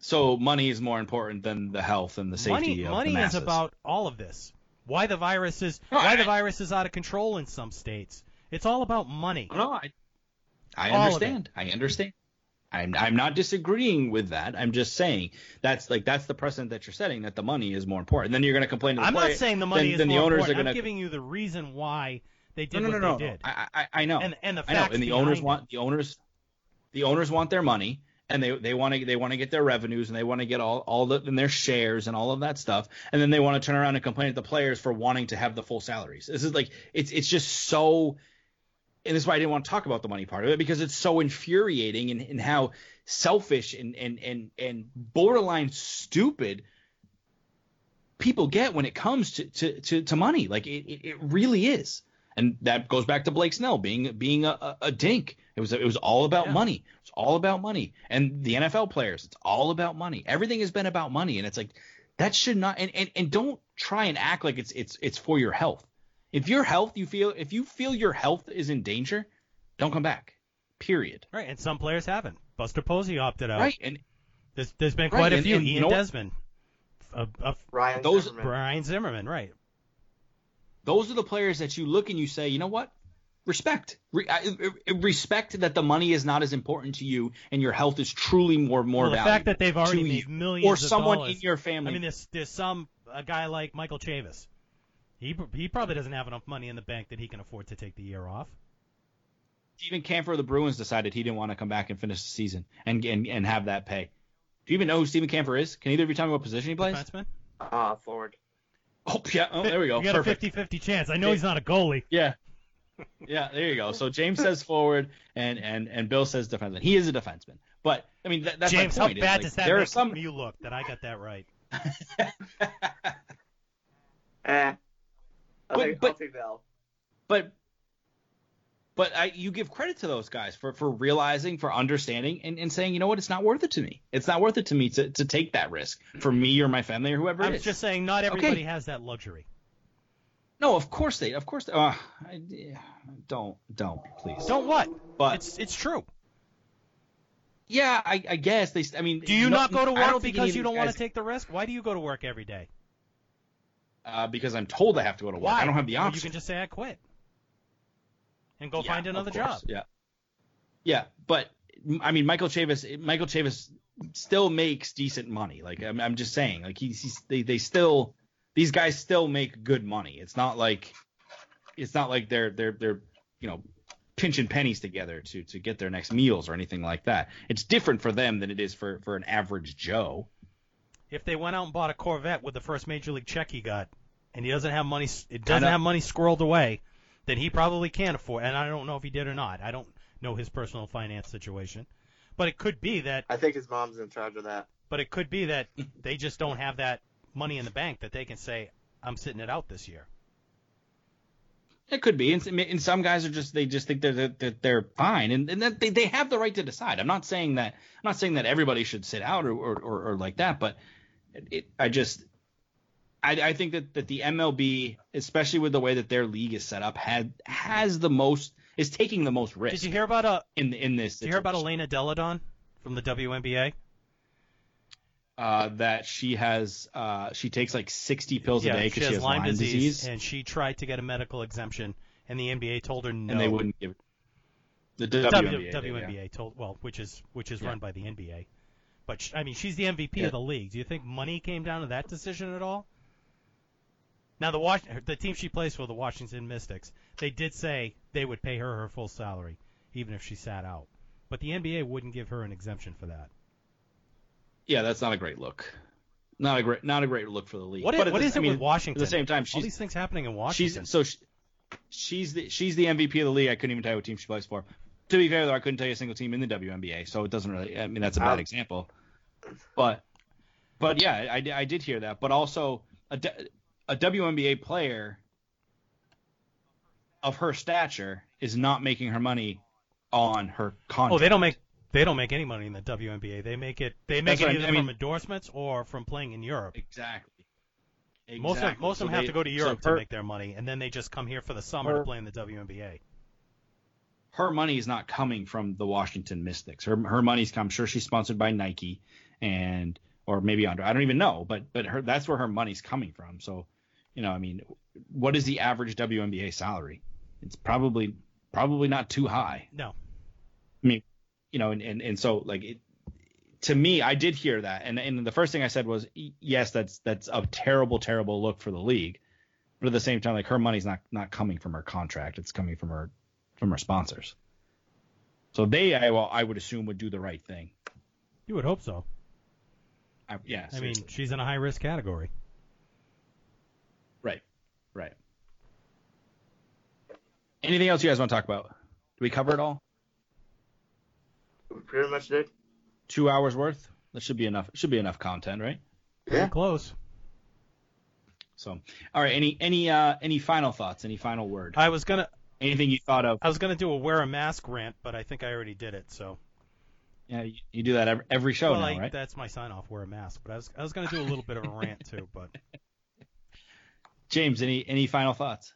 So money is more important than the health and the safety money of money the masses. Money is about all of this. Why the virus is No, why I- the virus is out of control in some states. It's all about money. No, I, I All understand. I understand. I'm I'm not disagreeing with that. I'm just saying that's like that's the precedent that you're setting that the money is more important. Then you're going to complain to the I'm not saying the money then, is then the owners important. are going I'm giving you the reason why they did no, no, what no, no, they no. did. I, I I know. And and the I know. And the owners behind want the owners the owners want their money and they they want to they want to get their revenues and they want to get all all the and their shares and all of that stuff and then they want to turn around and complain at the players for wanting to have the full salaries. This is like it's it's just so and this is why I didn't want to talk about the money part of it because it's so infuriating and, and how selfish and, and and and borderline stupid people get when it comes to to, to, to money. Like it, it, it really is. And that goes back to Blake Snell being being a, a, a dink. It was it was all about Yeah. money. It's all about money. And the NFL players, it's all about money. Everything has been about money. And it's like that should not and, and, and don't try and act like it's it's it's for your health. If your health you feel if you feel your health is in danger, don't come back. Period. Right, and some players haven't. Buster Posey opted out. Right. And There's, there's been Right, quite a and- few. and you Ian know? Desmond, uh, uh, Ryan Those- Zimmerman. Brian Zimmerman, right? those are the players that you look and you say, you know what? Respect. Re- I- I- respect that the money is not as important to you and your health is truly more more well, the valuable fact that they've already to made you millions or of someone dollars. in your family. I mean, there's there's some a guy like Michael Chavis. He he probably doesn't have enough money in the bank that he can afford to take the year off. Steven Kampfer of the Bruins decided he didn't want to come back and finish the season and and, and have that pay. Do you even know who Steven Kampfer is? Can either of you tell me what position he plays? Defenseman. Uh, forward. Oh yeah, oh, there we go. You got Perfect. a 50-50 chance. I know he's not a goalie. Yeah. Yeah, there you go. So James says forward, and and and Bill says defenseman. He is a defenseman, but I mean that, that's James, my how point. is, bad like, does that there make are some. you look that I got that right? Eh. I'll, But- take, I'll but- take the L. but but I, you give credit to those guys for, for realizing, for understanding, and, and saying, you know what, it's not worth it to me. It's not worth it to me to, to take that risk for me or my family or whoever I was just saying, not everybody has that luxury. No, of course they, of course they. Uh, I, don't, don't, please. Don't what? But It's it's true. yeah, I, I guess they. I mean, Do you no- not go to I don't work because you don't these want to take the risk? Why do you go to work every day? Uh, because I'm told I have to go to work. Why? I don't have the Well, option. you can just say I quit and go Yeah, find another job. Yeah. Yeah, but I mean, Michael Chavis, Michael Chavis still makes decent money. Like I'm, I'm just saying, like he's, he's they, they still these guys still make good money. It's not like it's not like they're they're they're you know pinching pennies together to to get their next meals or anything like that. It's different for them than it is for for an average Joe. If they went out and bought a Corvette with the first major league check he got, and he doesn't have money, it doesn't have money squirreled away, then he probably can't afford. And I don't know if he did or not. I don't know his personal finance situation, but it could be that. I think his mom's in charge of that. But it could be that they just don't have that money in the bank that they can say, "I'm sitting it out this year." It could be, and, some- and some guys are just they just think they're they're, they're fine, and, and that they, they have the right to decide. I'm not saying that I'm not saying that everybody should sit out or or, or, or like that, but it, I just I, I think that, that the MLB, especially with the way that their league is set up, had has the most is taking the most risk Did you hear about uh, in in this. Did you hear about. Elena Delle Donne from the WNBA? Uh, that she has uh, she takes like 60 pills yeah, a day she because has she has Lyme, disease, and she tried to get a medical exemption, and the NBA told her no. and they wouldn't give it. The W- WNBA, WNBA, did, yeah. told well, which is which is Yeah. run by the NBA. But sh I mean, she's the MVP Yeah. of the league. Do you think money came down to that decision at all? Now the Was- the team she plays for, the Washington Mystics, they did say they would pay her her full salary even if she sat out. But the NBA wouldn't give her an exemption for that. Yeah, that's not a great look. Not a great, not a great look for the league. What is, But what the- is I it mean, with Washington? At the same time, all these things happening in Washington. she's so she, she's the she's the MVP of the league. I couldn't even tell you what team she plays for. To be fair, though, I couldn't tell you a single team in the WNBA, so it doesn't really. I mean, that's a bad example. But but yeah, I, I did hear that. But also a WNBA player of her stature is not making her money on her contract. Oh, they don't make they don't make any money in the WNBA. They make it they make That's it either I mean- from endorsements or from playing in Europe. exactly. Most of Exactly. most of So them have they- to go to so Europe her- to make their money, and then they just come here for the summer to play in the WNBA. Her money is not coming from the Washington Mystics. Her her money's come. I'm sure she's sponsored by Nike and or maybe under. I don't even know, but but her that's where her money's coming from. So, you know, I mean, what is the average WNBA salary? It's probably probably not too high. No, I mean, You know, and and, and so like it, to me, I did hear that, and and the first thing I said was yes, that's that's a terrible terrible look for the league, but at the same time, like her money's not not coming from her contract. It's coming from her from our sponsors. So they, I, well, I would assume, would do the right thing. you would hope so. I, yeah, I mean, she's in a high risk category. right, right. Anything else you guys want to talk about? Do we cover it all? We pretty much did. Two hours worth. That should be enough. Should be enough content, right? Yeah. Close. So, all right. Any any uh any final thoughts? Any final word? I was gonna Anything you thought of? I was gonna do a wear a mask rant, but I think I already did it. So Yeah, you, you do that every, every show well, now, I, right? that's my sign off. Wear a mask. But I was I was gonna do a little bit of a rant too. But James, any any final thoughts?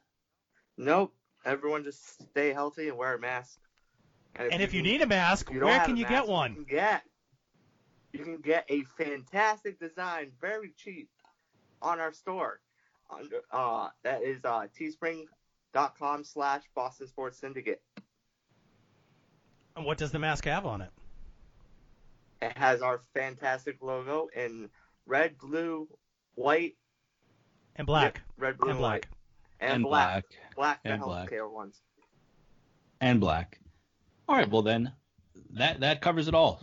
Nope. Everyone just stay healthy and wear a mask. and if you can- need a mask, you where can you mask, get one? You can get, you can get a fantastic design, very cheap, on our store. Under, uh, that is uh, teespring.com slash Boston Sports Syndicate. And what does the mask have on it? It has our fantastic logo in red, blue, white, And black. yeah, red, blue, and black. white, and, black, black, And the black. healthcare ones. and black. All right, well then, that that covers it all.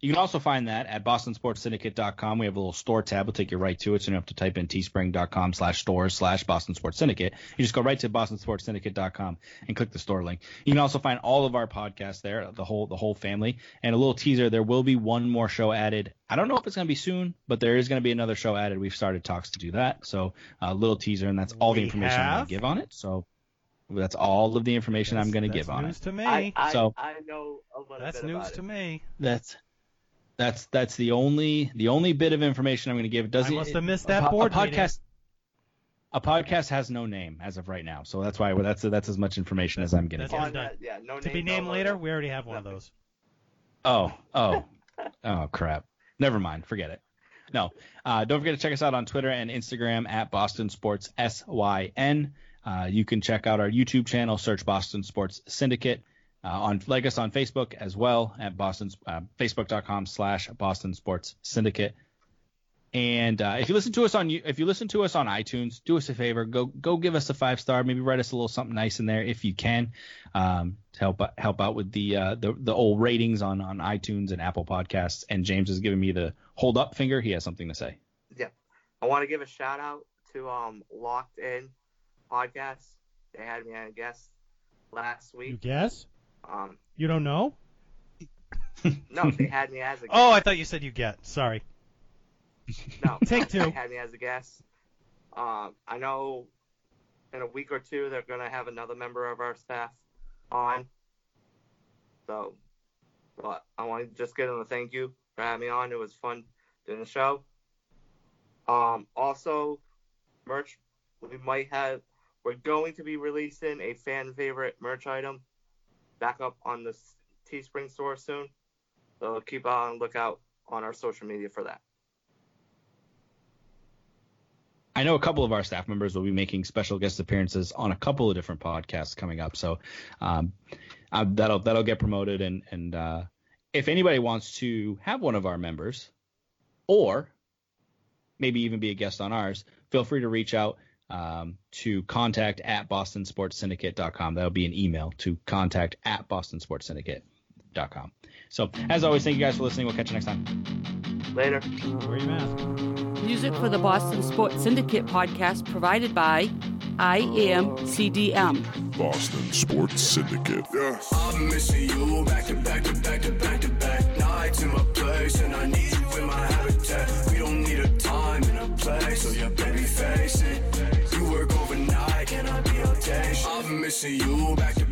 You can also find that at bostonsportssyndicate.com. We have a little store tab. We'll take you right to it, so you don't have to type in teespring.com slash stores slash Boston Sports Syndicate. You just go right to bostonsportssyndicate.com and click the store link. You can also find all of our podcasts there, the whole the whole family. And a little teaser, there will be one more show added. I don't know if it's going to be soon, but there is going to be another show added. We've started talks to do that. So a little teaser, and that's all the We information I'm going to give on it. So that's all of the information I'm going to give on it. news to me. I, I, So- I know a little That's bit news about to it. me. That's that's that's the only the only bit of information I'm going to give. It doesn't. I must have missed a that po- board a meeting. podcast. A podcast has no name as of right now, so that's why that's that's as much information as I'm going to That's give. fine. Yeah, no To name, be no named logo. later, we already have one of those. Oh, oh, oh, crap. Never mind. Forget it. No. Uh, don't forget to check us out on Twitter and Instagram at Boston Sports SYN. Uh, you can check out our YouTube channel, search Boston Sports Syndicate. Uh, on like us on Facebook as well at Boston uh, Facebook.com slash Boston Sports Syndicate. And uh, if you listen to us on if you listen to us on iTunes, do us a favor, go go give us a five star, maybe write us a little something nice in there if you can, um, to help help out with the uh, the the old ratings on on iTunes and Apple Podcasts. And James is giving me the hold up finger. He has something to say. Yeah, I want to give a shout out to um Locked In podcast. They had me on a guest last You week. guess? Um, You don't know? no, they had me as a guest. Oh, I thought you said you get. Sorry. no, Take They two. had me as a guest. Um, I know in a week or two they're gonna have another member of our staff on. So, but I want to just give them a thank you for having me on. It was fun doing the show. Um, also, merch. We might have. We're going to be releasing a fan favorite merch item back up on the Teespring store soon. So keep on lookout on our social media for that. I know a couple of our staff members will be making special guest appearances on a couple of different podcasts coming up, so um, uh, that'll that'll get promoted. And and uh, if anybody wants to have one of our members, or maybe even be a guest on ours, feel free to reach out um, to contact at bostonsportssyndicate.com. That'll be an email to contact at bostonsportssyndicate.com. So as always, thank you guys for listening. We'll catch you next time. Later. Wear your mask. Music for the Boston Sports Syndicate podcast provided by I Am CDM. Boston Sports Syndicate. Yes. I'm missing you back to back to back to back to back nights in my place, and I need you in my habitat. We don't need a time and a place, so yeah, baby. You work missing you. Back